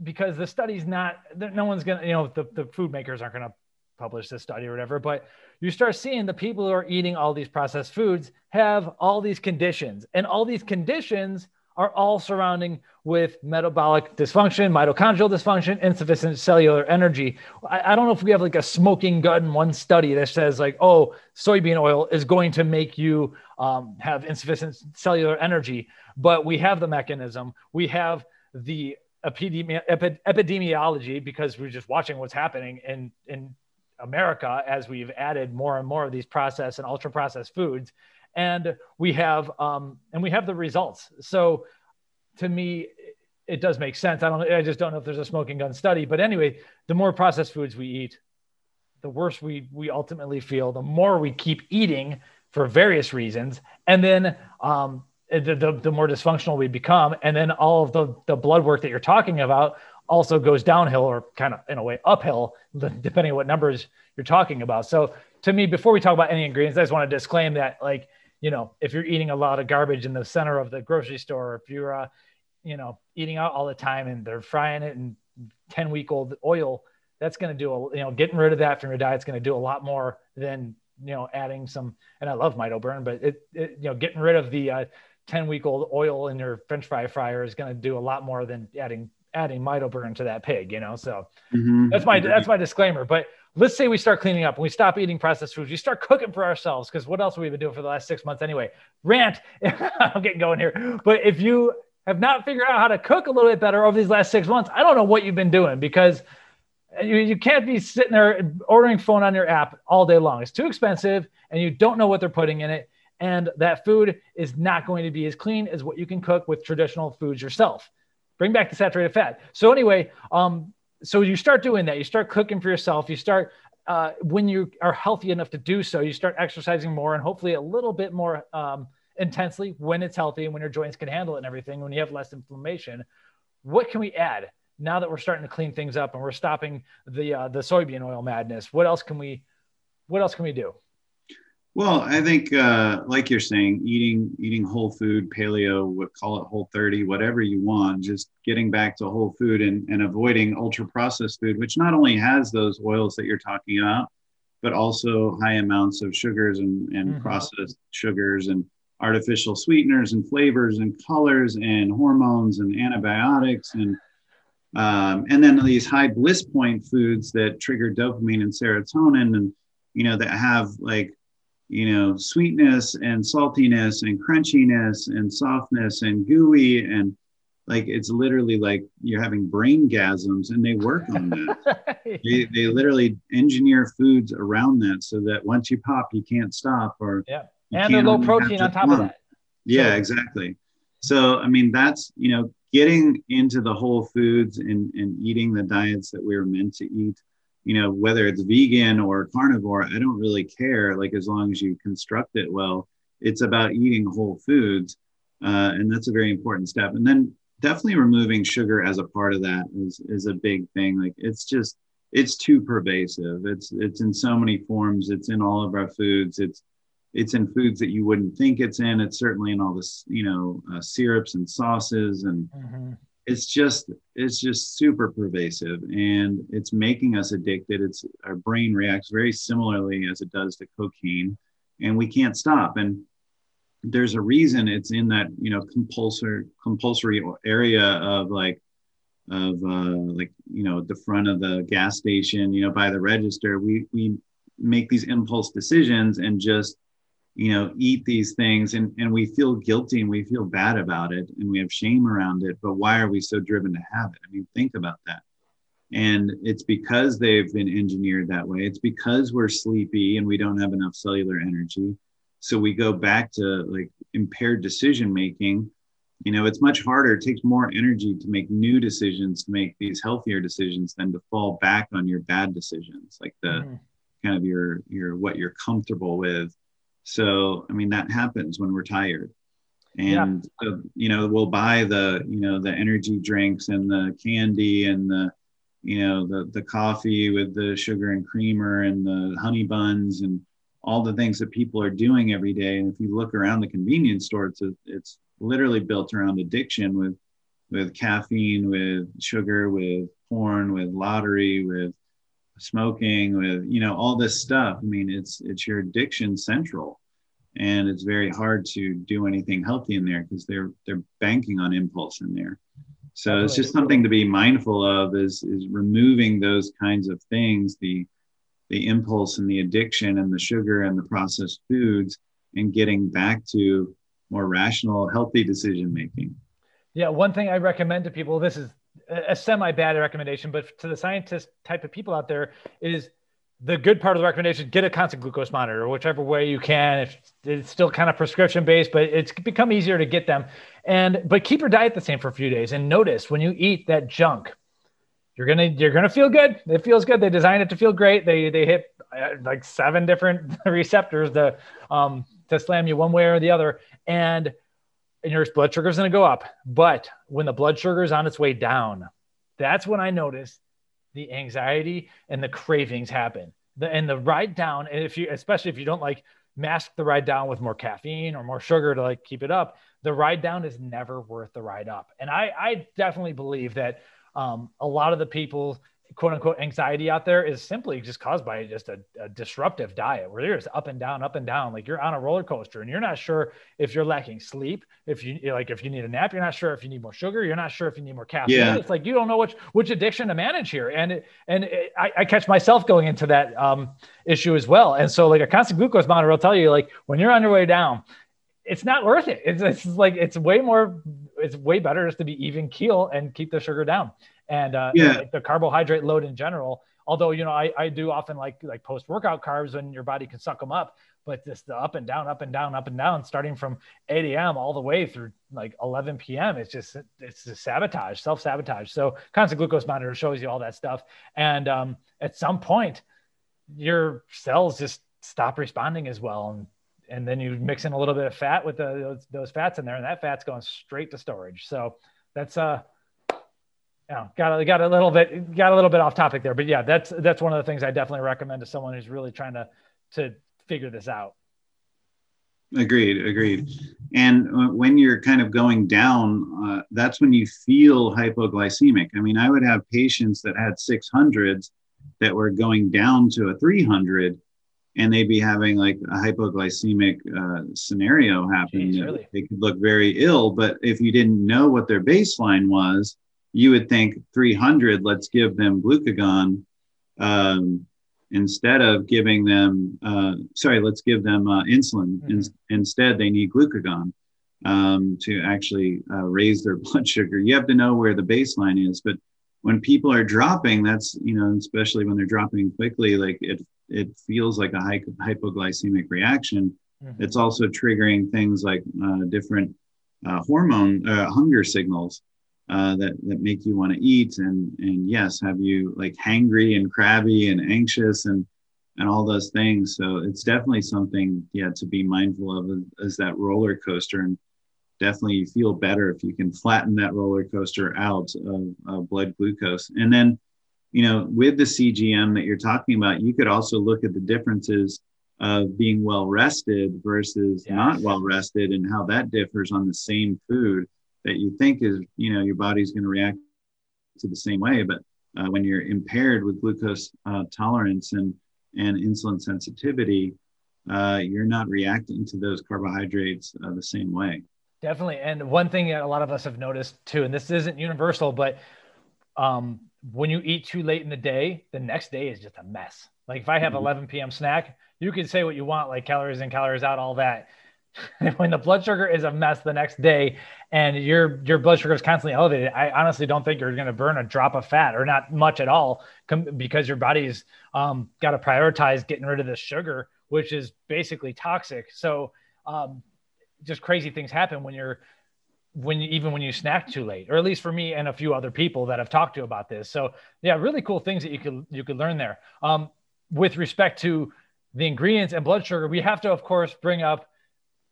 S1: because the study's not no one's gonna you know the, the food makers aren't gonna publish this study or whatever but you start seeing the people who are eating all these processed foods have all these conditions and all these conditions are all surrounding with metabolic dysfunction, mitochondrial dysfunction, insufficient cellular energy. I, I, don't know if we have like a smoking gun one study that says like, oh, soybean oil is going to make you um, have insufficient cellular energy, but we have the mechanism. We have the epidemi- epi- epidemiology because we're just watching what's happening in in America as we've added more and more of these processed and ultra processed foods and we have um, and we have the results. So to me, it does make sense. I don't. I just don't know if there's a smoking gun study. But anyway, the more processed foods we eat, the worse we we ultimately feel. The more we keep eating for various reasons, and then um, the, the, the more dysfunctional we become, and then all of the the blood work that you're talking about also goes downhill or kind of in a way uphill, depending on what numbers you're talking about. So to me, before we talk about any ingredients, I just want to disclaim that like you know, if you're eating a lot of garbage in the center of the grocery store, if you're, uh, you know, eating out all the time and they're frying it in 10 week old oil, that's going to do a, you know, getting rid of that from your diet is going to do a lot more than, you know, adding some, and I love MitoBurn, but it, it you know, getting rid of the uh, 10 week old oil in your French fry fryer is going to do a lot more than adding, adding MitoBurn to that pig, you know? So mm-hmm. that's my, that's my disclaimer, but let's say we start cleaning up and we stop eating processed foods, we start cooking for ourselves because what else have we been doing for the last six months anyway? Rant, I'm getting going here. But if you have not figured out how to cook a little bit better over these last six months, I don't know what you've been doing because you, you can't be sitting there ordering phone on your app all day long. It's too expensive and you don't know what they're putting in it. And that food is not going to be as clean as what you can cook with traditional foods yourself. Bring back the saturated fat. So anyway, um, so you start doing that. You start cooking for yourself. You start uh, when you are healthy enough to do so you start exercising more and hopefully a little bit more um, intensely when it's healthy and when your joints can handle it and everything when you have less inflammation. What can we add now that we're starting to clean things up and we're stopping the uh, the soybean oil madness? What else can we what else can we do
S2: well, I think, uh, like you're saying, eating eating whole food, paleo, what call it whole 30, whatever you want, just getting back to whole food and, and avoiding ultra processed food, which not only has those oils that you're talking about, but also high amounts of sugars and, and mm-hmm. processed sugars and artificial sweeteners and flavors and colors and hormones and antibiotics and um, and then these high bliss point foods that trigger dopamine and serotonin and you know that have like you know, sweetness and saltiness and crunchiness and softness and gooey and like it's literally like you're having brain gasms and they work on that. they, they literally engineer foods around that so that once you pop, you can't stop or
S1: yeah, and the low protein on top of that.
S2: Yeah, so. exactly. So I mean that's you know getting into the whole foods and, and eating the diets that we were meant to eat you know whether it's vegan or carnivore i don't really care like as long as you construct it well. It's about eating whole foods uh, and that's a very important step. And then definitely removing sugar as a part of that is, is a big thing. Like it's just it's too pervasive. It's it's in so many forms. It's in all of our foods. It's it's in foods that you wouldn't think it's in. It's certainly in all this, you know, uh, syrups and sauces, and mm-hmm. It's just it's just super pervasive, and it's making us addicted. It's our brain reacts very similarly as it does to cocaine, and we can't stop. And there's a reason it's in that you know compulsory compulsory area of like of uh, like you know the front of the gas station, you know, by the register. We we make these impulse decisions and just you know eat these things and and we feel guilty and we feel bad about it and we have shame around it but why are we so driven to have it? I mean think about that. And it's because they've been engineered that way. It's because we're sleepy and we don't have enough cellular energy. So we go back to like impaired decision making. You know it's much harder it takes more energy to make new decisions to make these healthier decisions than to fall back on your bad decisions like the mm. kind of your your what you're comfortable with so, I mean, that happens when we're tired. And, yeah. uh, you know, we'll buy the, you know, the energy drinks and the candy and the, you know, the, the coffee with the sugar and creamer and the honey buns and all the things that people are doing every day. And if you look around the convenience store, it's, a, it's literally built around addiction with, with caffeine, with sugar, with porn, with lottery, with smoking with you know all this stuff. I mean it's it's your addiction central and it's very hard to do anything healthy in there because they're they're banking on impulse in there. So it's just something to be mindful of is is removing those kinds of things the the impulse and the addiction and the sugar and the processed foods and getting back to more rational healthy decision making
S1: yeah one thing i recommend to people this is a semi bad recommendation, but to the scientist type of people out there is the good part of the recommendation get a constant glucose monitor whichever way you can. If it's still kind of prescription based but it's become easier to get them. And but keep your diet the same for a few days. And notice when you eat that junk you're gonna you're gonna feel good. It feels good. They designed it to feel great. They they hit uh, like seven different receptors to um to slam you one way or the other. And and your blood sugar is going to go up. But when the blood sugar is on its way down, that's when I notice the anxiety and the cravings happen. The, and the ride down, and if you, especially if you don't like mask the ride down with more caffeine or more sugar to like keep it up, the ride down is never worth the ride up. And I, I definitely believe that um, a lot of the people quote unquote anxiety out there is simply just caused by just a, a, disruptive diet where you're just up and down, up and down. Like you're on a roller coaster and you're not sure if you're lacking sleep, if you like, if you need a nap, you're not sure if you need more sugar, you're not sure if you need more caffeine. Yeah. It's like you don't know which which addiction to manage here. And it, and it, I, I, catch myself going into that um, issue as well. And so like a constant glucose monitor will tell you like when you're on your way down, it's not worth it. It's, it's like it's way more, it's way better just to be even keel and keep the sugar down and uh, yeah. the carbohydrate load in general. Although you know, I, I do often like like post workout carbs when your body can suck them up, but just the up and down, up and down, up and down, starting from 8 a.m. all the way through like 11 p.m. It's just it's just sabotage, self sabotage. So constant glucose monitor shows you all that stuff, and um, at some point, your cells just stop responding as well, and and then you mix in a little bit of fat with the, those, those fats in there, and that fat's going straight to storage. So that's uh yeah, got a, got a little bit got a little bit off topic there, but yeah, that's that's one of the things I definitely recommend to someone who's really trying to to figure this out.
S2: Agreed, agreed. And when you're kind of going down, uh, that's when you feel hypoglycemic. I mean, I would have patients that had 600s that were going down to a 300, and they'd be having like a hypoglycemic uh, scenario happen. Jeez, really? They could look very ill, but if you didn't know what their baseline was, you would think 300, let's give them glucagon um, instead of giving them, uh, sorry, let's give them uh, insulin. Mm-hmm. In, instead, they need glucagon um, to actually uh, raise their blood sugar. You have to know where the baseline is. But when people are dropping, that's, you know, especially when they're dropping quickly, like it, it feels like a hypoglycemic reaction. Mm-hmm. It's also triggering things like uh, different uh, hormone uh, hunger signals uh, that that make you want to eat and and yes have you like hangry and crabby and anxious and and all those things. So it's definitely something yeah to be mindful of as that roller coaster. And definitely you feel better if you can flatten that roller coaster out of, of blood glucose. And then you know with the cgm that you're talking about you could also look at the differences of being well rested versus not well rested and how that differs on the same food that you think is you know your body's going to react to the same way but uh, when you're impaired with glucose uh, tolerance and and insulin sensitivity uh, you're not reacting to those carbohydrates uh, the same way.
S1: Definitely. And one thing that a lot of us have noticed too and this isn't universal but um, when you eat too late in the day the next day is just a mess. Like if i have mm-hmm. 11 p.m snack you can say what you want like calories in calories out all that when the blood sugar is a mess the next day and your your blood sugar is constantly elevated i honestly don't think you're going to burn a drop of fat or not much at all com- because your body's um, got to prioritize getting rid of the sugar which is basically toxic. So um, just crazy things happen when you're when you, even when you snack too late or at least for me and a few other people that i've talked to about this. So yeah really cool things that you could you could learn there. Um, with respect to the ingredients and blood sugar we have to of course bring up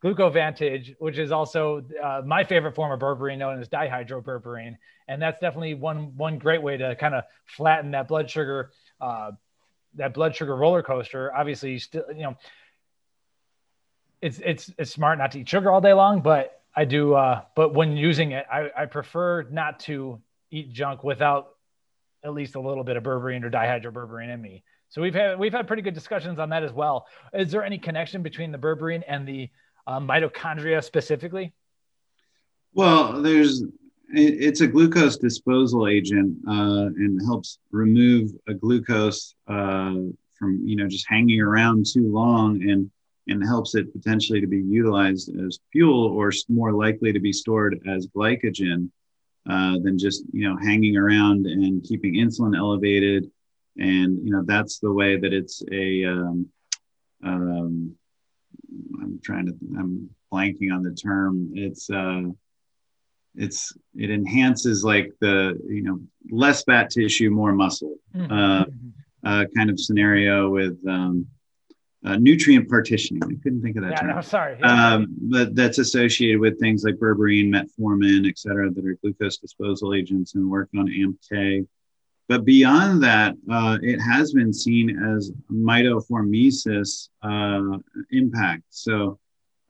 S1: GlucoVantage, which is also uh, my favorite form of berberine, known as dihydroberberine, and that's definitely one one great way to kind of flatten that blood sugar uh, that blood sugar roller coaster. Obviously, you still you know it's it's it's smart not to eat sugar all day long, but I do. Uh, but when using it, I, I prefer not to eat junk without at least a little bit of berberine or dihydroberberine in me. So we've had we've had pretty good discussions on that as well. Is there any connection between the berberine and the uh, mitochondria specifically?
S2: Well, there's it's a glucose disposal agent uh, and helps remove a glucose uh, from you know just hanging around too long and and helps it potentially to be utilized as fuel or more likely to be stored as glycogen uh, than just you know hanging around and keeping insulin elevated and you know that's the way that it's a um, um, I'm trying to I'm blanking on the term. It's uh, it's it enhances like the you know less fat tissue, more muscle mm-hmm. uh, uh, kind of scenario with um, uh, nutrient partitioning. I couldn't think of that
S1: yeah,
S2: term.
S1: No, sorry.
S2: Yeah. Um, but that's associated with things like berberine, metformin, et cetera, that are glucose disposal agents and work on AMPK. But beyond that, uh, it has been seen as mitohormesis uh, impact. So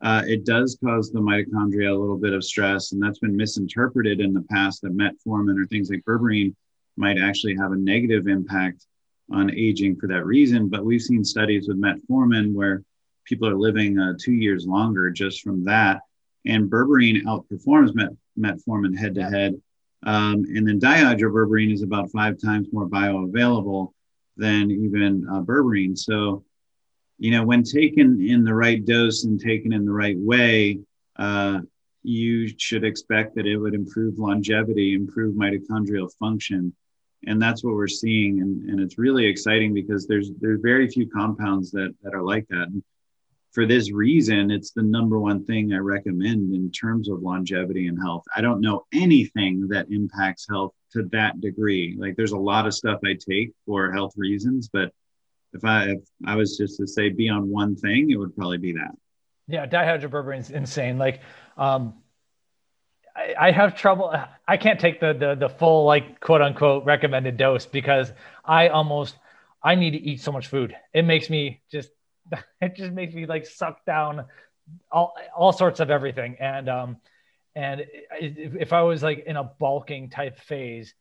S2: uh, it does cause the mitochondria a little bit of stress, and that's been misinterpreted in the past that metformin or things like berberine might actually have a negative impact on aging for that reason. But we've seen studies with metformin where people are living uh, two years longer just from that. And berberine outperforms met- metformin head to head um, and then dihydroberberine is about five times more bioavailable than even uh, berberine. So, you know, when taken in the right dose and taken in the right way, uh, you should expect that it would improve longevity, improve mitochondrial function. And that's what we're seeing. And, and it's really exciting because there's there's very few compounds that, that are like that. And for this reason, it's the number one thing I recommend in terms of longevity and health. I don't know anything that impacts health to that degree. Like there's a lot of stuff I take for health reasons, but if I if I was just to say be on one thing, it would probably be that.
S1: Yeah, dihydroberberine is insane. Like, um, I, I have trouble. I can't take the the the full like quote unquote recommended dose because I almost I need to eat so much food. It makes me just it just makes me like suck down all all sorts of everything. And um, and if, if I was like in a bulking type phase,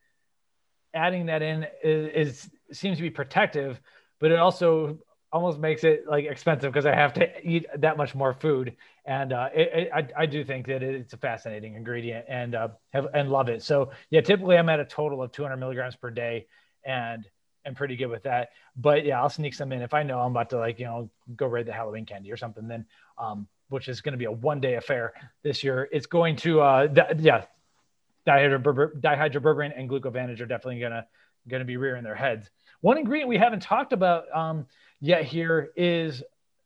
S1: adding that in is, is seems to be protective, but it also almost makes it like expensive because I have to eat that much more food. And uh, it, it, I, I do think that it's a fascinating ingredient and uh, have and love it. So yeah, typically I'm at a total of 200 milligrams per day, and am pretty good with that. But yeah, I'll sneak some in if I know I'm about to like you know go raid the Halloween candy or something. Then, um, which is going to be a one day affair this year. It's going to uh, yeah, dihydroberberine and GlucoVantage are definitely gonna gonna be rearing their heads. One ingredient we haven't talked about um, yet here is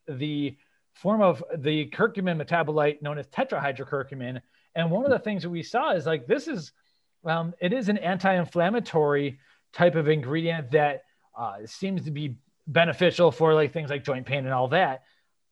S1: the form of the curcumin metabolite known as tetrahydrocurcumin. And one of the things that we saw is like this is um, it is an anti-inflammatory type of ingredient that uh, seems to be beneficial for like things like joint pain and all that.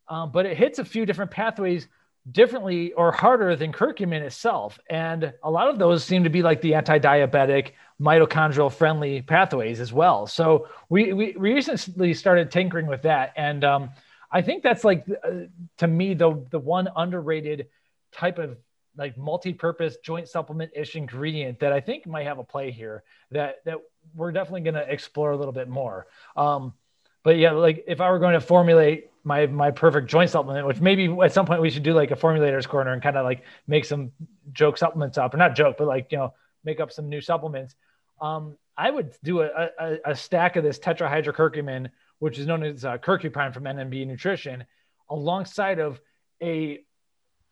S1: Um, but it hits a few different pathways differently or harder than curcumin itself. And a lot of those seem to be like the anti-diabetic, mitochondrial friendly pathways as well. So we, we recently started tinkering with that. And um, I think that's like uh, to me the the one underrated type of like multi-purpose joint supplement-ish ingredient that I think might have a play here that that we're definitely going to explore a little bit more. Um, but yeah, like if I were going to formulate my my perfect joint supplement, which maybe at some point we should do like a formulators corner and kind of like make some joke supplements up, or not joke, but like you know make up some new supplements. Um, I would do a, a, a stack of this tetrahydrocurcumin, which is known as uh, from NNB Nutrition, alongside of a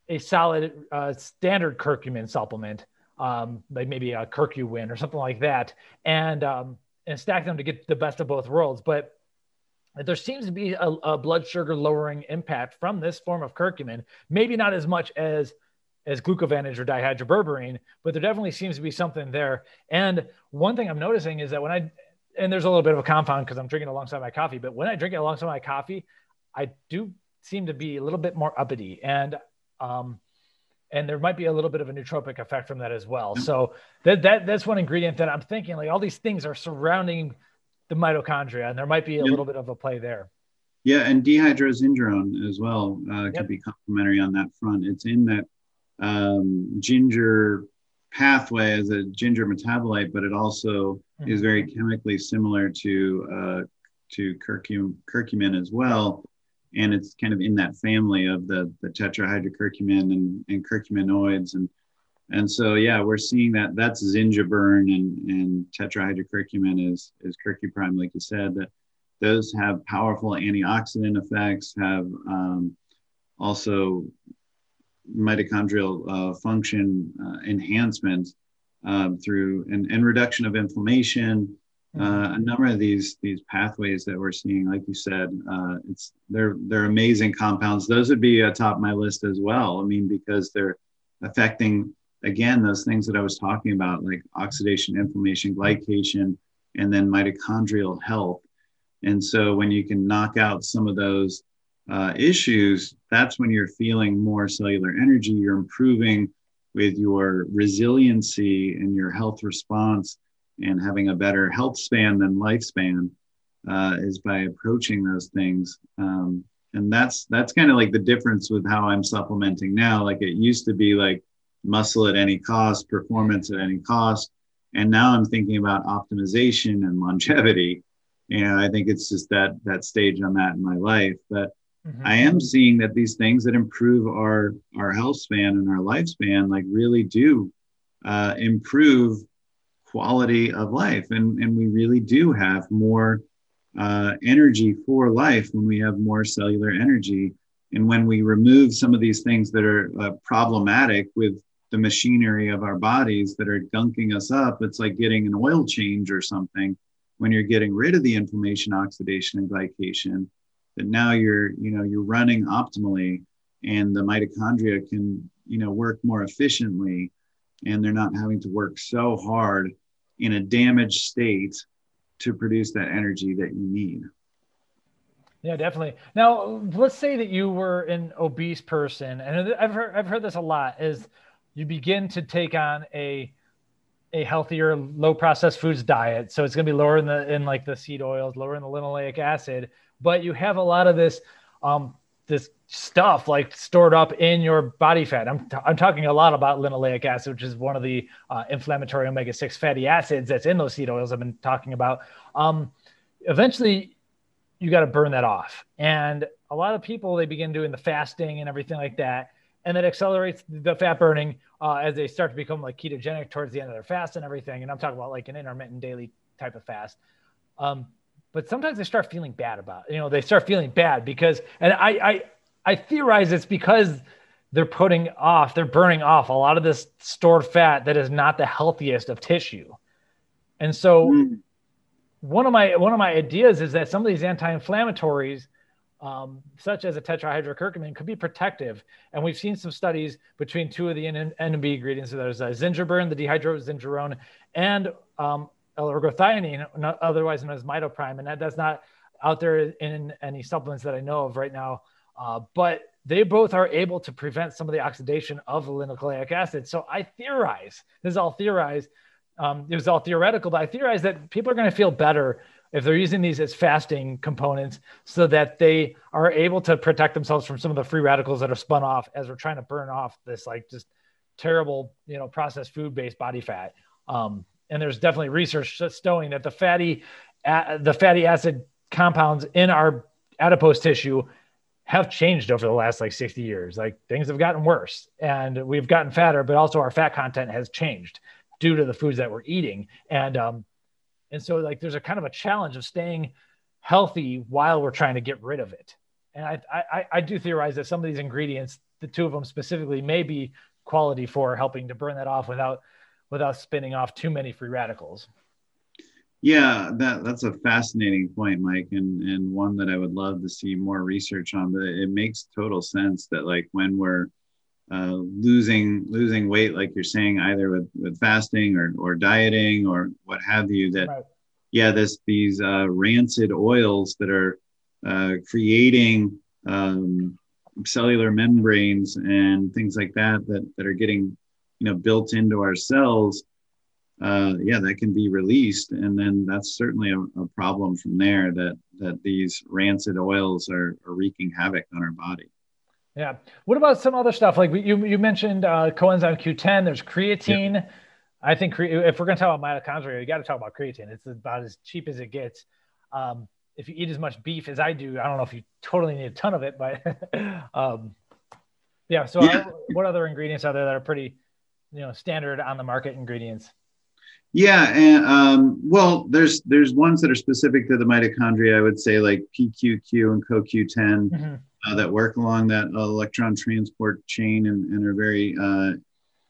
S1: a solid uh, standard curcumin supplement, um, like maybe a Curcuwin or something like that, and um, and stack them to get the best of both worlds. But there seems to be a, a, blood sugar lowering impact from this form of curcumin. Maybe not as much as as GlucoVantage or dihydroberberine, but there definitely seems to be something there. And one thing I'm noticing is that when I and there's a little bit of a compound because I'm drinking alongside my coffee, but when I drink it alongside my coffee, I do seem to be a little bit more uppity and um and there might be a little bit of a nootropic effect from that as well. So that that that's one ingredient that I'm thinking like all these things are surrounding the mitochondria, and there might be a little bit of a play there.
S2: Yeah, and dehydrozingerone as well uh, yep. can be complementary on that front. It's in that um, ginger pathway as a ginger metabolite, but it also mm-hmm. is very chemically similar to uh, to curcum, curcumin as well. And it's kind of in that family of the, the tetrahydrocurcumin and, and curcuminoids and and so, yeah, we're seeing that that's zingiberine and, and tetrahydrocurcumin is, is curcuprime, like you said, that those have powerful antioxidant effects, have um, also mitochondrial uh, function uh, enhancement um, through and, and reduction of inflammation. Uh, mm-hmm. a number of these these pathways that we're seeing, like you said, uh, it's they're they're amazing compounds. Those would be atop my list as well. I mean, because they're affecting again, those things that I was talking about, like oxidation, inflammation, glycation, and then mitochondrial health. And so when you can knock out some of those uh, issues, that's when you're feeling more cellular energy. You're improving with your resiliency and your health response and having a better health span than lifespan uh, is by approaching those things. Um, and that's that's kind of like the difference with how I'm supplementing now. Like it used to be like muscle at any cost, performance at any cost. And now I'm thinking about optimization and longevity. And I think it's just that that stage I'm at in my life. But mm-hmm. I am seeing that these things that improve our our health span and our lifespan, like really do uh, improve quality of life. And and we really do have more uh, energy for life when we have more cellular energy. And when we remove some of these things that are uh, problematic with the machinery of our bodies that are gunking us up. It's like getting an oil change or something when you're getting rid of the inflammation, oxidation, and glycation. That now you're, you know, you're running optimally, and the mitochondria can, you know, work more efficiently, and they're not having to work so hard in a damaged state to produce that energy that you need.
S1: Yeah, definitely. Now, let's say that you were an obese person, and I've heard I've heard this a lot. Is you begin to take on a a healthier low processed foods diet so it's going to be lower in the in like the seed oils lower in the linoleic acid but you have a lot of this um this stuff like stored up in your body fat i'm, t- I'm talking a lot about linoleic acid which is one of the uh, inflammatory omega-6 fatty acids that's in those seed oils i've been talking about um eventually you got to burn that off and a lot of people they begin doing the fasting and everything like that and that accelerates the fat burning uh, as they start to become like ketogenic towards the end of their fast and everything. And I'm talking about like an intermittent daily type of fast. Um, but sometimes they start feeling bad about, it. you know, they start feeling bad because, and I, I, I theorize it's because they're putting off, they're burning off a lot of this stored fat that is not the healthiest of tissue. And so mm. one of my, one of my ideas is that some of these anti-inflammatories um, such as a tetrahydrocurcumin, could be protective. And we've seen some studies between two of the NNB ingredients. So there's uh, zingiberine, the dehydrozingerone, and um, L-ergothioneine, otherwise known as mitoprime. And that, that's not out there in any supplements that I know of right now. Uh, but they both are able to prevent some of the oxidation of linoleic acid. So I theorize, this is all theorized, um, it was all theoretical, but I theorize that people are going to feel better if they're using these as fasting components so that they are able to protect themselves from some of the free radicals that are spun off as we're trying to burn off this like just terrible you know processed food based body fat um, and there's definitely research showing that the fatty the fatty acid compounds in our adipose tissue have changed over the last like 60 years like things have gotten worse and we've gotten fatter but also our fat content has changed due to the foods that we're eating and um, and so like there's a kind of a challenge of staying healthy while we're trying to get rid of it. And I, I, I do theorize that some of these ingredients, the two of them specifically, may be quality for helping to burn that off without without spinning off too many free radicals.
S2: Yeah, that that's a fascinating point, Mike, and and one that I would love to see more research on. But it makes total sense that like when we're uh, losing losing weight, like you're saying, either with, with fasting or, or dieting or what have you, that right. yeah, this these uh, rancid oils that are uh, creating um, cellular membranes and things like that that that are getting you know built into our cells. Uh, yeah, that can be released, and then that's certainly a, a, problem from there. That that these rancid oils are, are wreaking havoc on our body.
S1: Yeah. What about some other stuff? Like you, you mentioned uh, coenzyme Q10. There's creatine. I think cre- if we're going to talk about mitochondria, you got to talk about creatine. It's about as cheap as it gets. Um, if you eat as much beef as I do, I don't know if you totally need a ton of it, but um, yeah. So, yeah. I, what other ingredients are there that are pretty, you know, standard on the market ingredients?
S2: Yeah, and um, well, there's there's ones that are specific to the mitochondria. I would say like PQQ and CoQ10. Mm-hmm uh, that work along that electron transport chain and, and are very uh,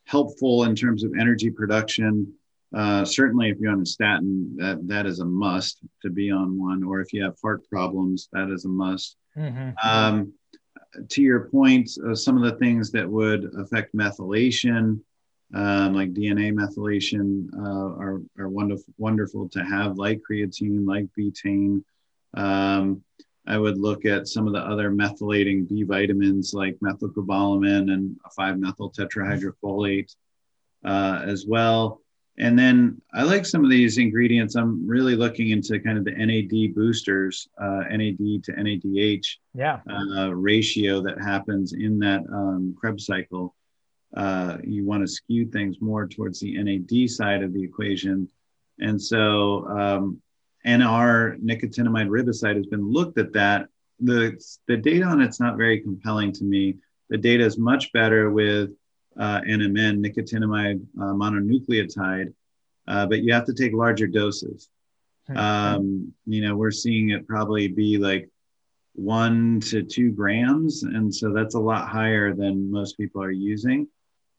S2: helpful in terms of energy production. Uh, certainly, if you're on a statin, that, that is a must to be on one, or if you have heart problems, that is a must. Mm-hmm. Um, to your point, uh, some of the things that would affect methylation, um, like DNA methylation, uh, are, are wonderful, wonderful to have, like creatine, like betaine. Um, I would look at some of the other methylating B vitamins like methylcobalamin and 5-methyl tetrahydrofolate uh, as well. And then I like some of these ingredients. I'm really looking into kind of the NAD boosters, uh, NAD to NADH
S1: yeah.
S2: uh, ratio that happens in that um, Krebs cycle. Uh, you want to skew things more towards the NAD side of the equation. And so um, NR nicotinamide riboside has been looked at that. The, the data on it's not very compelling to me. The data is much better with uh, NMN, nicotinamide uh, mononucleotide, uh, but you have to take larger doses. Hmm. Um, you know, we're seeing it probably be like one to two grams. And so that's a lot higher than most people are using.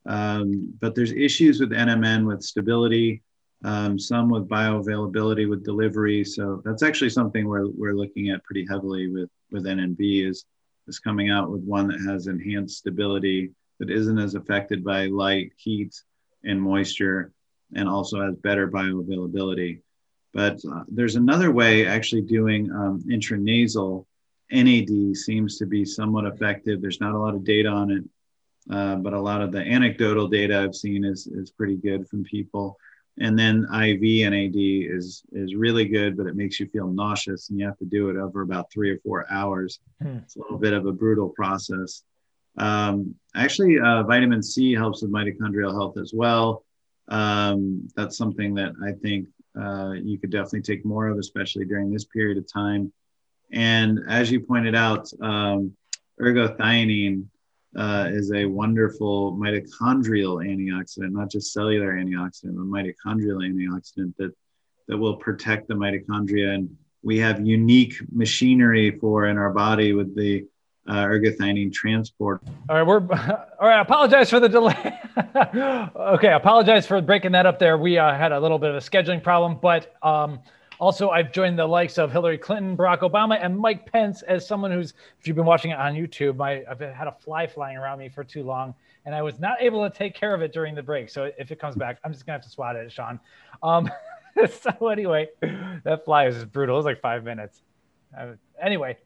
S2: Um, but there's issues with NMN with stability um, some with bioavailability with delivery. So that's actually something we're, we're looking at pretty heavily with, with NNB is, is coming out with one that has enhanced stability that isn't as affected by light, heat, and moisture, and also has better bioavailability. But uh, there's another way actually doing um, intranasal NAD seems to be somewhat effective. There's not a lot of data on it, uh, but a lot of the anecdotal data I've seen is, is pretty good from people and then IV NAD is is really good, but it makes you feel nauseous, and you have to do it over about three or four hours. Hmm. It's a little bit of a brutal process. Um, actually, uh, vitamin C helps with mitochondrial health as well. Um, that's something that I think uh, you could definitely take more of, especially during this period of time. And as you pointed out, um, ergothioneine uh, is a wonderful mitochondrial antioxidant, not just cellular antioxidant, but mitochondrial antioxidant that, that will protect the mitochondria. And we have unique machinery for in our body with the uh, ergothioneine transport.
S1: All right, we're all right. I apologize for the delay. okay, apologize for breaking that up there. We uh, had a little bit of a scheduling problem, but um, also, I've joined the likes of Hillary Clinton, Barack Obama, and Mike Pence as someone who's, if you've been watching it on YouTube, my, I've had a fly flying around me for too long, and I was not able to take care of it during the break. So if it comes back, I'm just gonna have to swat at it, Shawn. Um, so anyway, that fly is brutal. It was like five minutes. Uh, anyway,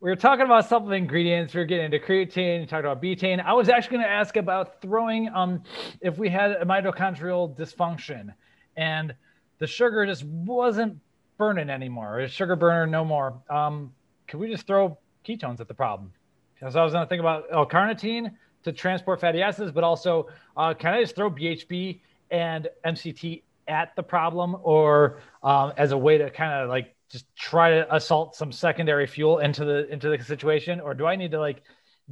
S1: we were talking about supplement ingredients. We were getting into creatine, talking about betaine. I was actually going to ask about throwing um if we had a mitochondrial dysfunction, and the sugar just wasn't burning anymore. Sugar burner no more. Um, can we just throw ketones at the problem? Because I was going to think about L-carnitine to transport fatty acids, but also uh, can I just throw BHB and MCT at the problem, or um, as a way to kind of like just try to assault some secondary fuel into the into the situation, or do I need to like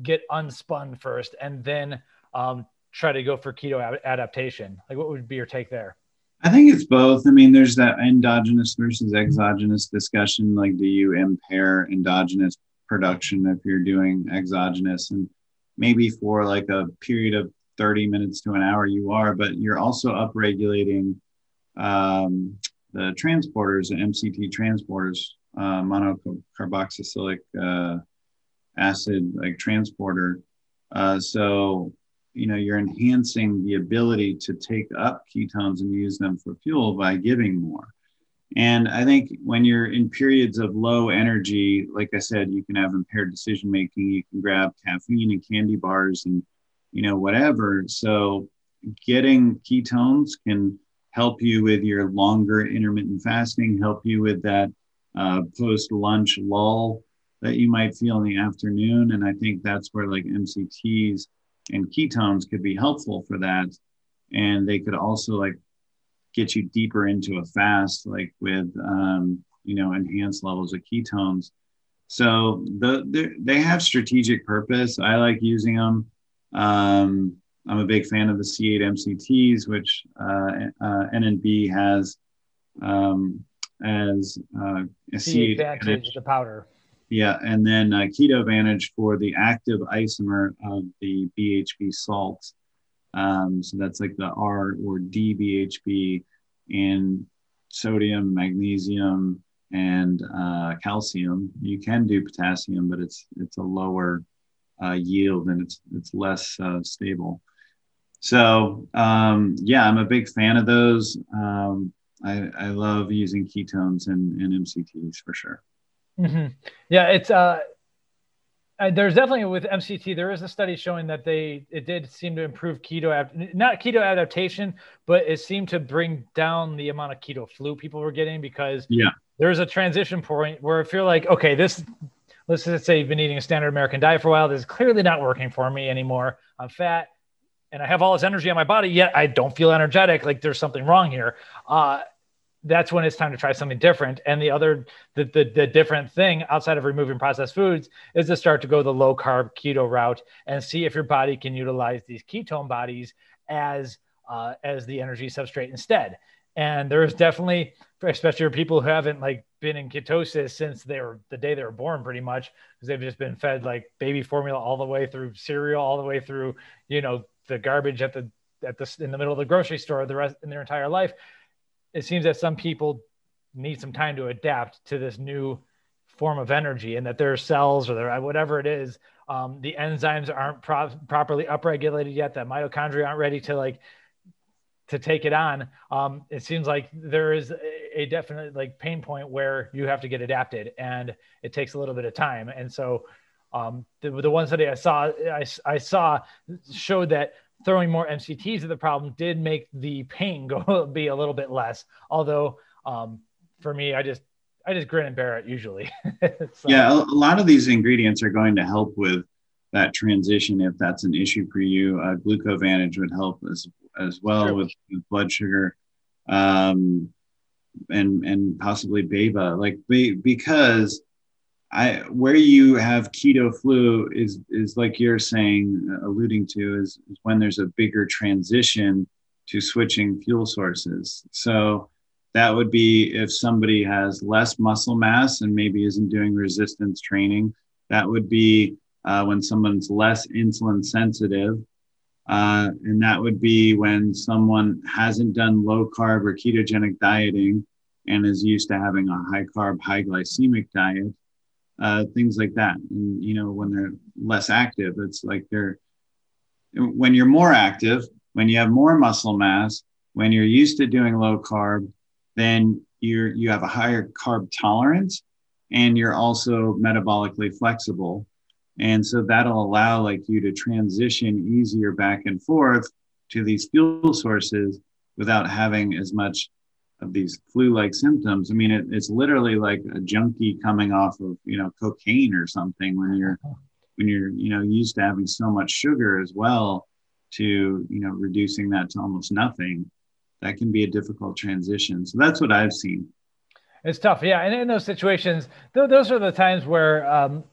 S1: get unspun first and then um, try to go for keto adaptation? Like, what would be your take there?
S2: I think it's both. I mean, there's that endogenous versus exogenous discussion. Like, do you impair endogenous production if you're doing exogenous? And maybe for like a period of 30 minutes to an hour, you are, but you're also upregulating um, the transporters, the MCT transporters, uh, monocarboxylic uh, acid like transporter. Uh, so you know you're enhancing the ability to take up ketones and use them for fuel by giving more. And i think when you're in periods of low energy like i said you can have impaired decision making you can grab caffeine and candy bars and you know whatever. So getting ketones can help you with your longer intermittent fasting help you with that uh, post lunch lull that you might feel in the afternoon. And i think that's where like mcts and ketones could be helpful for that. And they could also like get you deeper into a fast like with um, you know enhanced levels of ketones. So the, they have strategic purpose. I like using them um, i'm a big fan of the c8 mcts which uh, uh, NNB has um, as uh, a
S1: c8 advantage the powder
S2: yeah, and then uh, Keto Advantage for the active isomer of the BHB salt. Um, so that's like the R or DBHB in sodium, magnesium, and uh, calcium. You can do potassium, but it's it's a lower uh, yield and it's it's less uh, stable. So um, yeah, I'm a big fan of those. Um, I, I love using ketones and, and MCTs for sure.
S1: Mm-hmm. Yeah, it's uh, there's definitely with MCT there is a study showing that they it did seem to improve keto not keto adaptation, but it seemed to bring down the amount of keto flu people were getting because
S2: yeah
S1: there's a transition point where if you're like okay this let's just say you've been eating a standard American diet for a while this is clearly not working for me anymore I'm fat and I have all this energy on my body yet I don't feel energetic like there's something wrong here. Uh, that's when it's time to try something different. And the other, the, the, the, different thing outside of removing processed foods is to start to go the low carb keto route and see if your body can utilize these ketone bodies as, uh, as the energy substrate instead. And there's definitely, especially for people who haven't like been in ketosis since they were the day they were born, pretty much, because they've just been fed like baby formula all the way through cereal, all the way through, you know, the garbage at the at the in the middle of the grocery store the rest in their entire life it seems that some people need some time to adapt to this new form of energy and that their cells or their whatever it is um, the enzymes aren't pro- properly upregulated yet that mitochondria aren't ready to like to take it on. Um, it seems like there is a, definite like pain point where you have to get adapted and it takes a little bit of time. And so um, the, the one study i saw I, I saw showed that throwing more MCTs at the problem did make the pain go be a little bit less. Although um, for me, I just I just grin and bear it usually.
S2: so. Yeah, a, lot of these ingredients are going to help with that transition if that's an issue for you. Uh, GlucoVantage would help as as well with, with, blood sugar, um, and and possibly BAIBA, like be, because I where you have keto flu is is like you're saying, uh, alluding to, is, is when there's a bigger transition to switching fuel sources. So that would be if somebody has less muscle mass and maybe isn't doing resistance training. That would be uh, when someone's less insulin sensitive. Uh, and that would be when someone hasn't done low carb or ketogenic dieting and is used to having a high carb, high glycemic diet uh, things like that. And you know, when they're less active, it's like they're when you're more active, when you have more muscle mass, when you're used to doing low carb, then you're you have a higher carb tolerance and you're also metabolically flexible. And so that'll allow like you to transition easier back and forth to these fuel sources without having as much of these flu-like symptoms. I mean, it, it's literally like a junkie coming off of you know cocaine or something when you're when you're you know used to having so much sugar as well to you know reducing that to almost nothing. That can be a difficult transition. So that's what I've seen.
S1: It's tough, yeah. And in those situations, th- those are the times where um,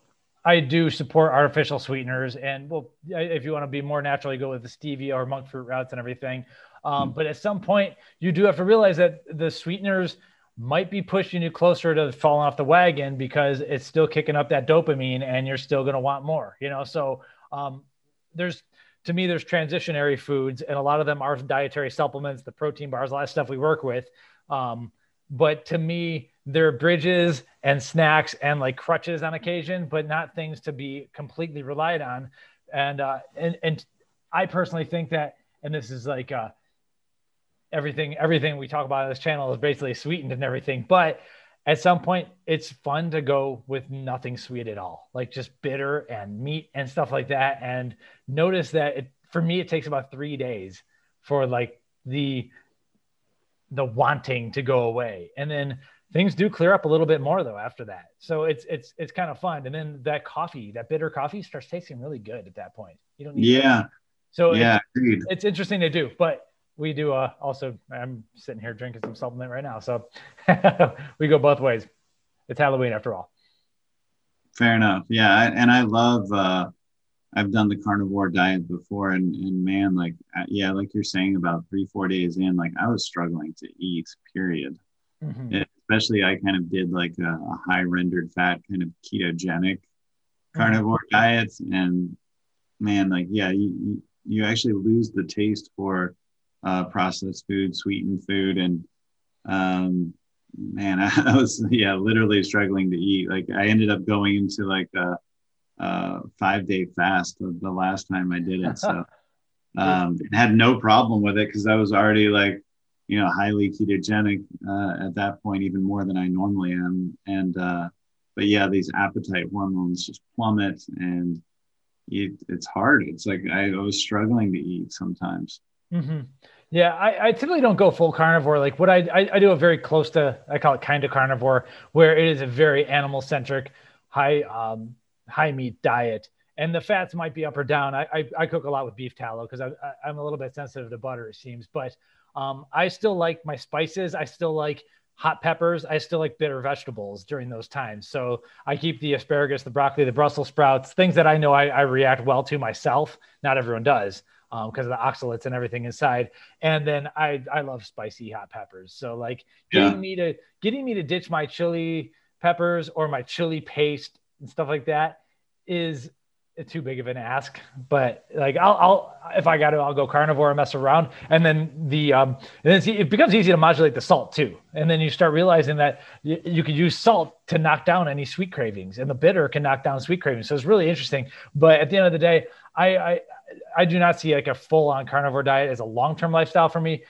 S1: I do support artificial sweeteners, and well, if you want to be more naturally, go with the stevia or monk fruit routes and everything. Um, mm. But at some point, you do have to realize that the sweeteners might be pushing you closer to falling off the wagon because it's still kicking up that dopamine, and you're still going to want more. You know, so um, there's to me, there's transitionary foods, and a lot of them are dietary supplements, the protein bars, a lot of stuff we work with. Um, but to me, they're bridges and snacks and like crutches on occasion, but not things to be completely relied on. And uh, and and I personally think that, and this is like uh, everything everything we talk about on this channel is basically sweetened and everything, but at some point it's fun to go with nothing sweet at all like just bitter and meat and stuff like that and notice that it for me it takes about three days for like the the wanting to go away and then things do clear up a little bit more though after that. So it's it's it's kind of fun. And then that coffee, that bitter coffee, starts tasting really good at that point. You don't need
S2: yeah.
S1: That. So yeah, it's, it's, interesting to do, but we do uh, also. I'm sitting here drinking some supplement right now, so we go both ways. It's Halloween after all.
S2: Fair enough. Yeah, and I love. uh I've done the carnivore diet before, and and man, like uh, yeah, like you're saying about three four days in, like I was struggling to eat. Period. Mm-hmm especially I kind of did like a, a high rendered fat kind of ketogenic mm-hmm. carnivore diet, and man, like yeah, you you actually lose the taste for uh, processed food, sweetened food, and um, man, I was yeah literally struggling to eat. Like I ended up going into like a, a five day fast the last time I did it, so. Um, had no problem with it because I was already like you know, highly ketogenic uh, at that point, even more than I normally am. And, uh, but yeah, these appetite hormones just plummet and it, it's hard. It's like I, I, was struggling to eat sometimes.
S1: Mm-hmm. Yeah, I, I, typically don't go full carnivore. Like what I, I, I do a very close to, I call it kind of carnivore, where it is a very animal centric, high, um, high meat diet. And the fats might be up or down. I, I, I cook a lot with beef tallow because I, I, I'm a little bit sensitive to butter, it seems. But um, I still like my spices. I still like hot peppers. I still like bitter vegetables during those times. So I keep the asparagus, the broccoli, the Brussels sprouts, things that I know I, I react well to myself. Not everyone does because um, of the oxalates and everything inside. And then I I love spicy hot peppers. So like getting yeah. me to getting me to ditch my chili peppers or my chili paste and stuff like that is too big of an ask, but like I'll, I'll if I got to, I'll go carnivore and mess around, and then the um, and then it becomes easy to modulate the salt too, and then you start realizing that you, you could use salt to knock down any sweet cravings, and the bitter can knock down sweet cravings. So it's really interesting. But at the end of the day, I I, I do not see like a full on carnivore diet as a long term lifestyle for me,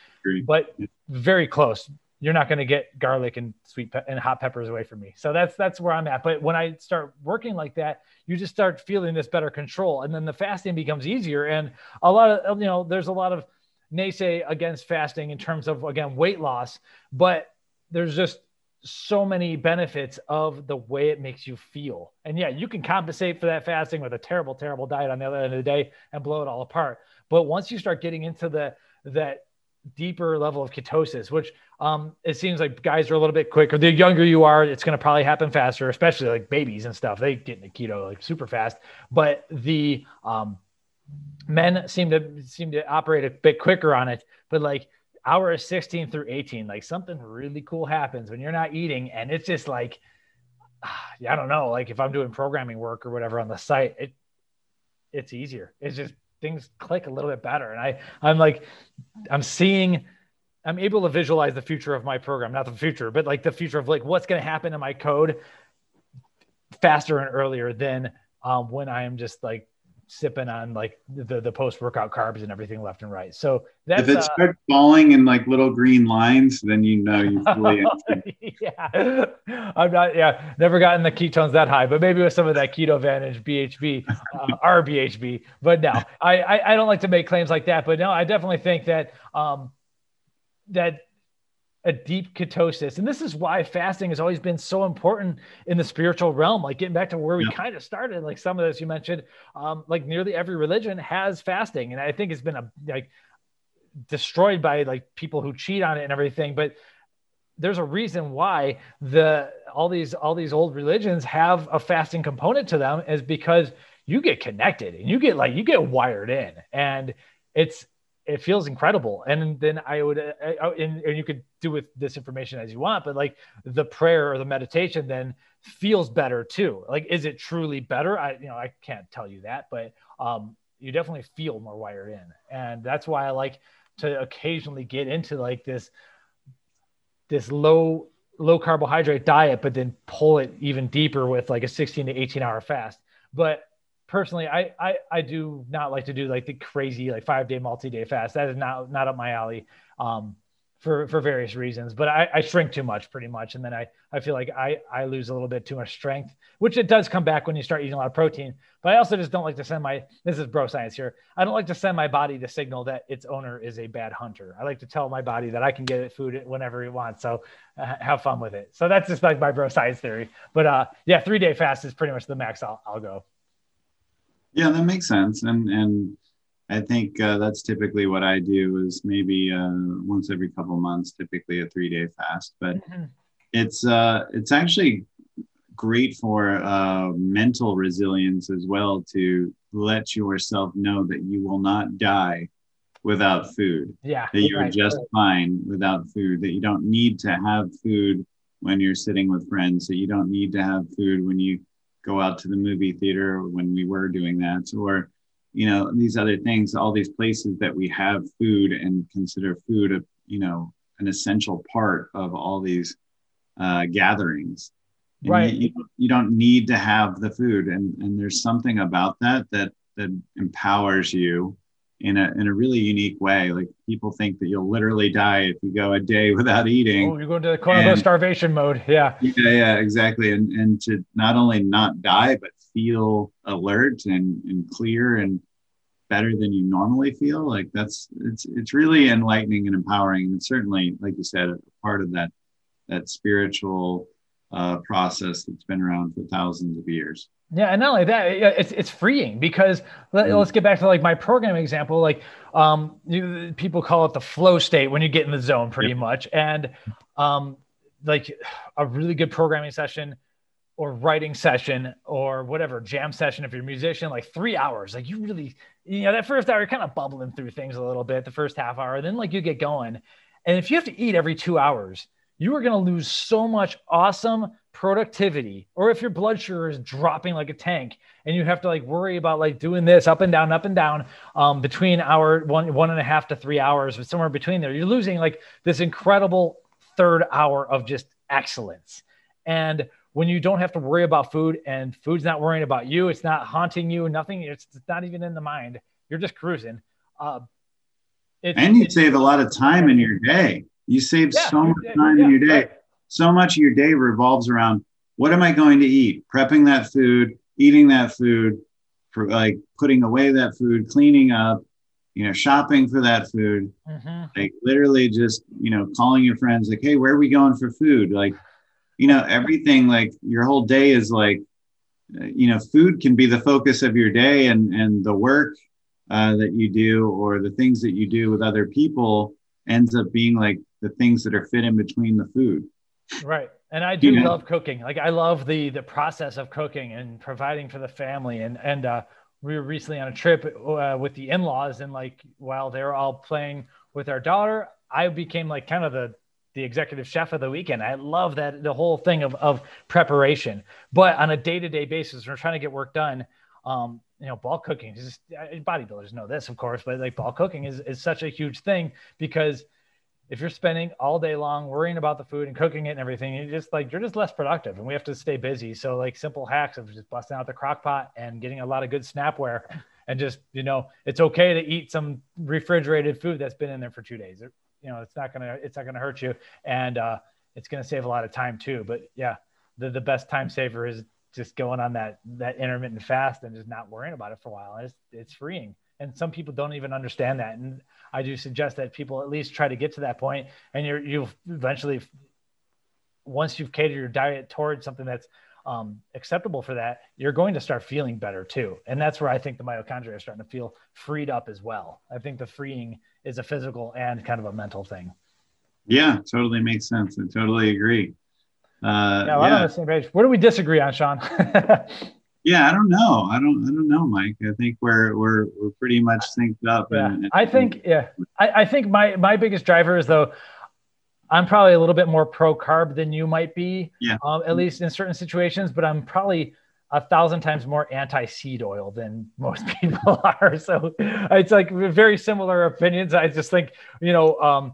S1: but very close you're not going to get garlic and sweet pe- and hot peppers away from me. So that's that's where I'm at. But when I start working like that, you just start feeling this better control, and then the fasting becomes easier. And a lot of you know, there's a lot of naysay against fasting in terms of again weight loss, but there's just so many benefits of the way it makes you feel. And yeah, you can compensate for that fasting with a terrible, terrible diet on the other end of the day and blow it all apart. But once you start getting into the that deeper level of ketosis, which um, it seems like guys are a little bit quicker. The younger you are, it's going to probably happen faster, especially like babies and stuff. They get into keto like super fast. But the um, men seem to seem to operate a bit quicker on it. But like hour 16 through 18, like something really cool happens when you're not eating, and it's just like I don't know, like if I'm doing programming work or whatever on the site, it it's easier. It's just things click a little bit better. And I, I'm like, I'm seeing, I'm able to visualize the future of my program, not the future, but like the future of like what's going to happen in my code faster and earlier than um, when I am just like sipping on like the the post workout carbs and everything left and right. So that's
S2: if it uh, starts falling in like little green lines, then you know you fully.
S1: yeah, I'm not. Yeah, never gotten the ketones that high, but maybe with some of that keto vantage BHB, uh, RBHB. But no, I, I I don't like to make claims like that. But no, I definitely think that um that a deep ketosis. And this is why fasting has always been so important in the spiritual realm. Like getting back to where we yeah. kind of started, like some of this you mentioned, um, like nearly every religion has fasting. And I think it's been a like destroyed by like people who cheat on it and everything. But there's a reason why the all these all these old religions have a fasting component to them is because you get connected and you get like you get wired in and it's it feels incredible. And then I would, uh, uh, and, and, you could do with this information as you want, but like the prayer or the meditation then feels better too. Like, is it truly better? I, you know, I can't tell you that, but um, you definitely feel more wired in. And that's why I like to occasionally get into like this, this low, low carbohydrate diet, but then pull it even deeper with like a 16 to 18 hour fast. But personally, I, I I do not like to do like the crazy like five day multi day fast. That is not not up my alley. Um, for for various reasons, but I, I shrink too much pretty much, and then I I feel like I I lose a little bit too much strength, which it does come back when you start eating a lot of protein. But I also just don't like to send my this is bro science here. I don't like to send my body the signal that its owner is a bad hunter. I like to tell my body that I can get it food whenever it wants. So uh, have fun with it. So that's just like my bro science theory. But uh, yeah, three day fast is pretty much the max I'll I'll go.
S2: Yeah, that makes sense. And and I think uh, that's typically what I do is maybe uh, once every couple months, typically a three day fast. But mm-hmm. it's uh, it's actually great for uh, mental resilience as well to let yourself know that you will not die without food.
S1: Yeah,
S2: that you're right, just right. fine without food. That you don't need to have food when you're sitting with friends. That you don't need to have food when you go out to the movie theater when we were doing that or you know these other things all these places that we have food and consider food a you know an essential part of all these uh, gatherings.
S1: And right.
S2: you, you, you, don't need to have the food. And and there's something about that that that empowers you in a in a really unique way. Like people think that you'll literally die if you go a day without eating.
S1: Oh, you're going to the quote starvation mode. Yeah.
S2: Yeah, yeah, exactly. And and to not only not die, but feel alert and, and clear and better than you normally feel. Like that's it's it's really enlightening and empowering. And certainly, like you said, a part of that that spiritual uh, process that's been around for thousands of years.
S1: Yeah, and not only that, it's it's freeing because let, us get back to like my programming example. Like, um, you, people call it the flow state when you get in the zone, pretty yep. much. And um, like a really good programming session or writing session or whatever jam session if you're a musician, like three hours. Like you really, you know, that first hour you're kind of bubbling through things a little bit. The first half hour, then like you get going, and if you have to eat every two hours, you are going to lose so much awesome productivity. Or if your blood sugar is dropping like a tank and you have to like worry about like doing this up and down up and down um, between hour one one and a half to three hours but somewhere between there you're losing like this incredible third hour of just excellence. And when you don't have to worry about food and food's not worrying about you it's not haunting you nothing it's, it's not even in the mind you're just cruising. Uh,
S2: and you save a lot of time in your day you save yeah, so much time yeah, in your day right so much of your day revolves around what am I going to eat? Prepping that food, eating that food, for like putting away that food, cleaning up, you know, shopping for that food. Mm-hmm. Like literally just, you know, calling your friends like, hey, where are we going for food? Like, you know, everything like your whole day is like, you know, food can be the focus of your day and and the work uh, that you do or the things that you do with other people ends up being like the things that are fit in between the food.
S1: Right. And I do love cooking. Like I love the the process of cooking and providing for the family. And and uh, we were recently on a trip uh, with the in-laws, and like while they were all playing with our daughter, I became like kind of the the executive chef of the weekend. I love that the whole thing of of preparation. But on a day to day basis, we're trying to get work done. Um, you know, ball cooking is just, bodybuilders know this, of course, but like ball cooking is is such a huge thing because if you're spending all day long worrying about the food and cooking it and everything, you just like you're just less productive, and we have to stay busy. So like simple hacks of just busting out the crock pot and getting a lot of good snapware, and just you know it's okay to eat some refrigerated food that's been in there for two days. You know it's not gonna it's not gonna hurt you, and uh, it's gonna save a lot of time too. But yeah, the the best time saver is just going on that that intermittent fast and just not worrying about it for a while. It's it's freeing. and some people don't even understand that. And I do suggest that people at least try to get to that point, and you're you'll eventually, once you've catered your diet towards something that's um, acceptable for that, you're going to start feeling better too. And that's where I think the mitochondria are starting to feel freed up as well. I think the freeing is a physical and kind of a mental thing.
S2: Yeah, totally makes sense. I totally agree.
S1: Uh, yeah, well, yeah. on the same page. Where do we disagree on, Shawn?
S2: yeah, I don't know. I don't. I don't know, Mike. I think we're we're we're pretty much synced up.
S1: Yeah. And, and, I think. Yeah, I, I think my my biggest driver is though. I'm probably a little bit more pro carb than you might be.
S2: Yeah.
S1: Um, at least in certain situations, but I'm probably a thousand times more anti seed oil than most people are. So it's like very similar opinions. I just think you know. Um,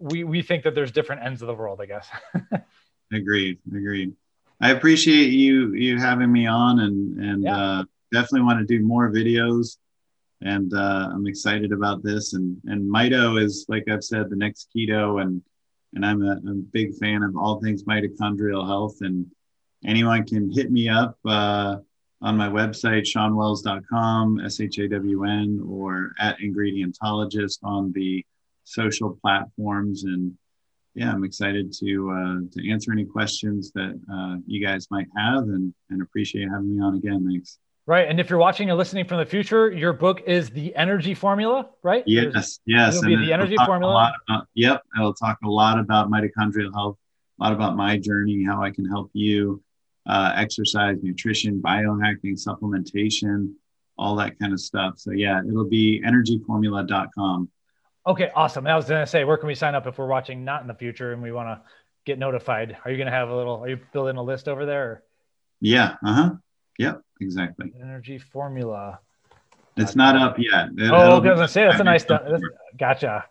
S1: we we think that there's different ends of the world, I guess.
S2: agreed. Agreed. I appreciate you you having me on, and and yeah. uh, definitely want to do more videos. And uh, I'm excited about this. And and Mito is like I've said, the next keto, and and I'm a, I'm a big fan of all things mitochondrial health. And anyone can hit me up uh, on my website, shawnwells.com, S H A W N, or at Ingredientologist on the social platforms. And yeah, I'm excited to uh, to answer any questions that uh, you guys might have, and and appreciate having me on again. Thanks.
S1: Right, and if you're watching or listening from the future, your book is the Energy Formula, right?
S2: Yes, There's, yes.
S1: It'll be the Energy Formula.
S2: About, yep, it'll talk a lot about mitochondrial health, a lot about my journey, how I can help you, uh, exercise, nutrition, biohacking, supplementation, all that kind of stuff. So yeah, it'll be energyformula.com.
S1: Okay, awesome. I was going to say, where can we sign up if we're watching not in the future and we want to get notified? Are you going to have a little? Are you building a list over there? Or?
S2: Yeah. Uh huh. Yep. Exactly.
S1: Energy formula.
S2: It's not up yet.
S1: It, oh, I was to say that's a nice. That's, gotcha.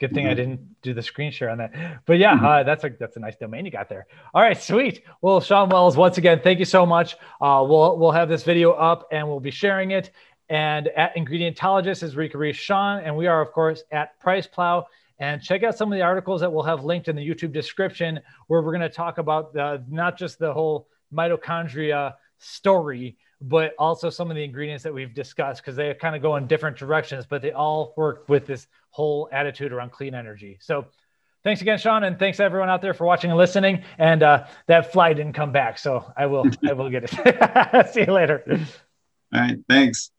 S1: Good thing mm-hmm. I didn't do the screen share on that. But yeah, mm-hmm. uh, that's a that's a nice domain you got there. All right, sweet. Well, Shawn Wells, once again, thank you so much. Uh, we'll we'll have this video up and we'll be sharing it. And at Ingredientologist is you can Shawn. And we are, of course, at PricePlow. And check out some of the articles that we'll have linked in the YouTube description, where we're going to talk about the, not just the whole mitochondria story, but also some of the ingredients that we've discussed because they kind of go in different directions, but they all work with this whole attitude around clean energy. So thanks again, Shawn, and thanks everyone out there for watching and listening. And uh, that fly didn't come back, so I will I will get it. See you later.
S2: All right, thanks.